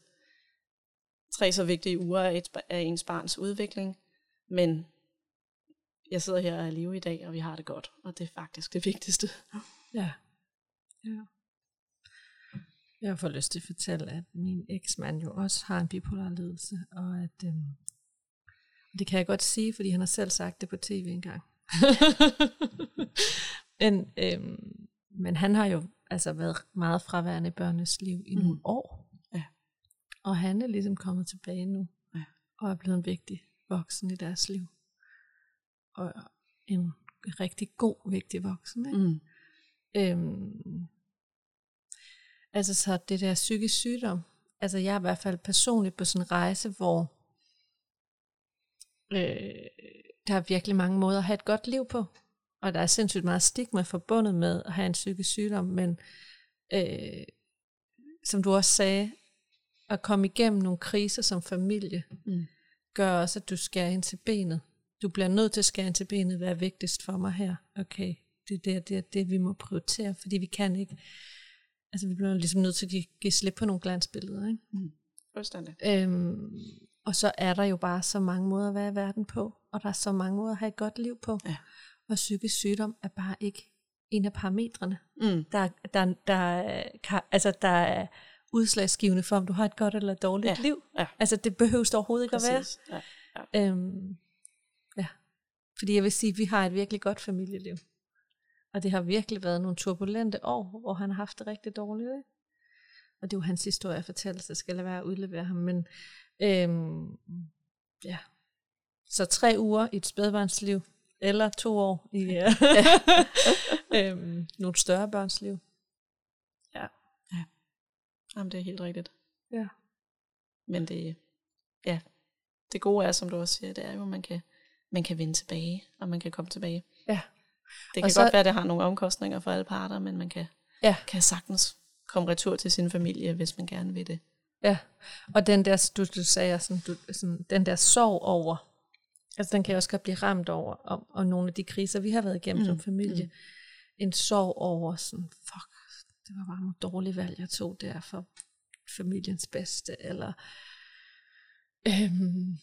tre så vigtige uger af, et, af ens barns udvikling, men jeg sidder her og er i live i dag, og vi har det godt, og det er faktisk det vigtigste.
Ja. ja. Jeg får lyst til at fortælle, at min eksmand jo også har en bipolar lidelse, og at øhm, det kan jeg godt sige, fordi han har selv sagt det på tv engang. men, øhm, men han har jo altså været meget fraværende i børnenes liv i mm. nogle år.
Ja.
Og han er ligesom kommet tilbage nu,
ja.
og er blevet en vigtig voksen i deres liv. Og en rigtig god, vigtig voksen. Ikke?
Mm.
Øhm, altså så det der psykisk sygdom, altså jeg er i hvert fald personligt på sådan en rejse, hvor øh, der er virkelig mange måder at have et godt liv på. Og der er sindssygt meget stigma forbundet med at have en psykisk sygdom, men øh, som du også sagde, at komme igennem nogle kriser som familie,
mm.
gør også, at du skærer ind til benet. Du bliver nødt til at skære ind til benet, hvad er vigtigst for mig her? Okay, det er det, det, er det, vi må prioritere, fordi vi kan ikke, altså vi bliver ligesom nødt til at give, give slip på nogle glansbilleder, ikke?
Mm. Forstændig.
Øhm, og så er der jo bare så mange måder at være i verden på, og der er så mange måder at have et godt liv på.
Ja.
Og psykisk sygdom er bare ikke en af parametrene.
Mm.
Der, der, der, kan, altså, der er udslagsgivende for, om du har et godt eller dårligt
Ja.
liv.
Ja.
Altså det behøves overhovedet ikke
Præcis.
at
Ja.
være. Øhm, ja. Fordi jeg vil sige, at vi har et virkelig godt familieliv. Og det har virkelig været nogle turbulente år, hvor han har haft det rigtig dårligt. Ikke? Og det er jo hans historie at fortælle, så jeg skal lade være at udlevere ham. Men øhm, ja. Så tre uger i et spædbarnsliv, eller to år i ja. øhm, nogle større børns liv.
Jamen, det er helt rigtigt.
Ja.
Men det, ja, det gode er, som du også siger, det er jo, at man kan, man kan vende tilbage, og man kan komme tilbage.
Ja.
Det
Og
kan
så-
godt være, at det har nogle omkostninger for alle parter, men man kan,
Ja.
kan sagtens komme retur til sin familie, hvis man gerne vil det.
Ja, og den der, du, du sagde, sådan, du, sådan, den der sorg over, altså den kan også godt blive ramt over, og, og nogle af de kriser, vi har været igennem mm. som familie, mm. en sorg over sådan, fuck, det var bare nogle dårlige valg, jeg tog der for familiens bedste, eller øhm,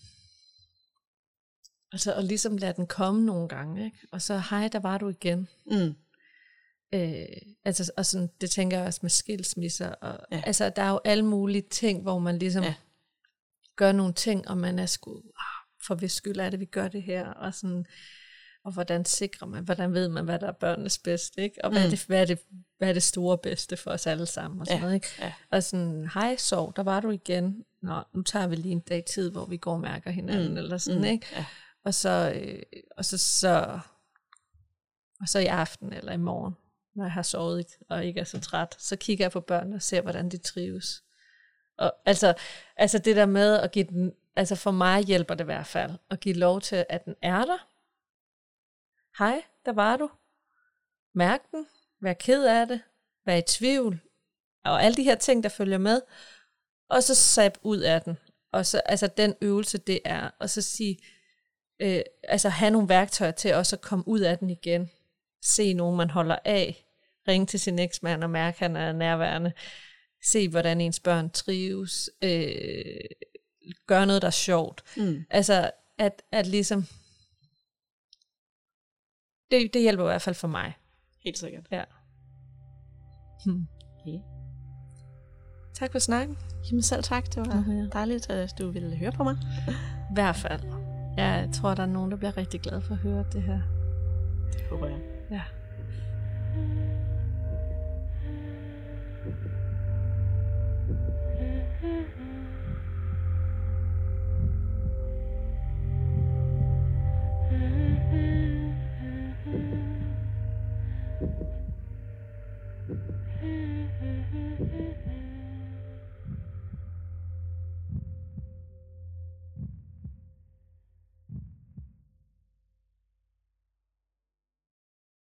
altså, og ligesom lade den komme nogle gange, ikke? og så, hej, der var du igen.
Mm.
Øh, altså, og sådan, det tænker jeg også med skilsmisser. Og,
Ja.
Altså, der er jo alle mulige ting, hvor man ligesom
ja.
gør nogle ting, og man er sgu, ah, for hvis skyld er det, vi gør det her, og sådan, og hvordan sikrer man, hvordan ved man, hvad der er børnenes bedste, ikke? Og hvad,
Mm.
er det, hvad, er det, hvad er det store bedste for os alle sammen, og sådan
Ja,
noget, ikke?
ja.
Og sådan, hej, sov, der var du igen. Nå, nu tager vi lige en dag tid, hvor vi går og mærker hinanden,
Mm.
eller sådan,
Mm.
ikke?
Ja.
Og så, øh, og så, så, og så i aften eller i morgen, når jeg har sovet ikke- og ikke er så træt, så kigger jeg på børnene og ser, hvordan de trives. Og altså, altså det der med at give den, altså for mig hjælper det i hvert fald, at give lov til, at den er der. Hej, der var du. Mærk den. Vær ked af det. Vær i tvivl. Og alle de her ting, der følger med. og så sap ud af den. Og så, altså den øvelse, det er, og så sige, øh, altså have nogle værktøjer til også at komme ud af den igen. Se nogen, man holder af. Ringe til sin eksmand og mærke, at han er nærværende. Se, hvordan ens børn trives. Øh, gør noget, der er sjovt.
Mm.
Altså, at, at ligesom... Det, det hjælper i hvert fald for mig.
Helt sikkert.
Ja. Hmm.
Okay.
Tak for snakken.
Jamen selv tak. Det var
Mhm.
dejligt, at du ville høre på mig.
I hvert fald. Jeg tror, der er nogen, der bliver rigtig glad for at høre det her.
Det håber jeg.
Ja. Mm-hmm.
Mm-hmm.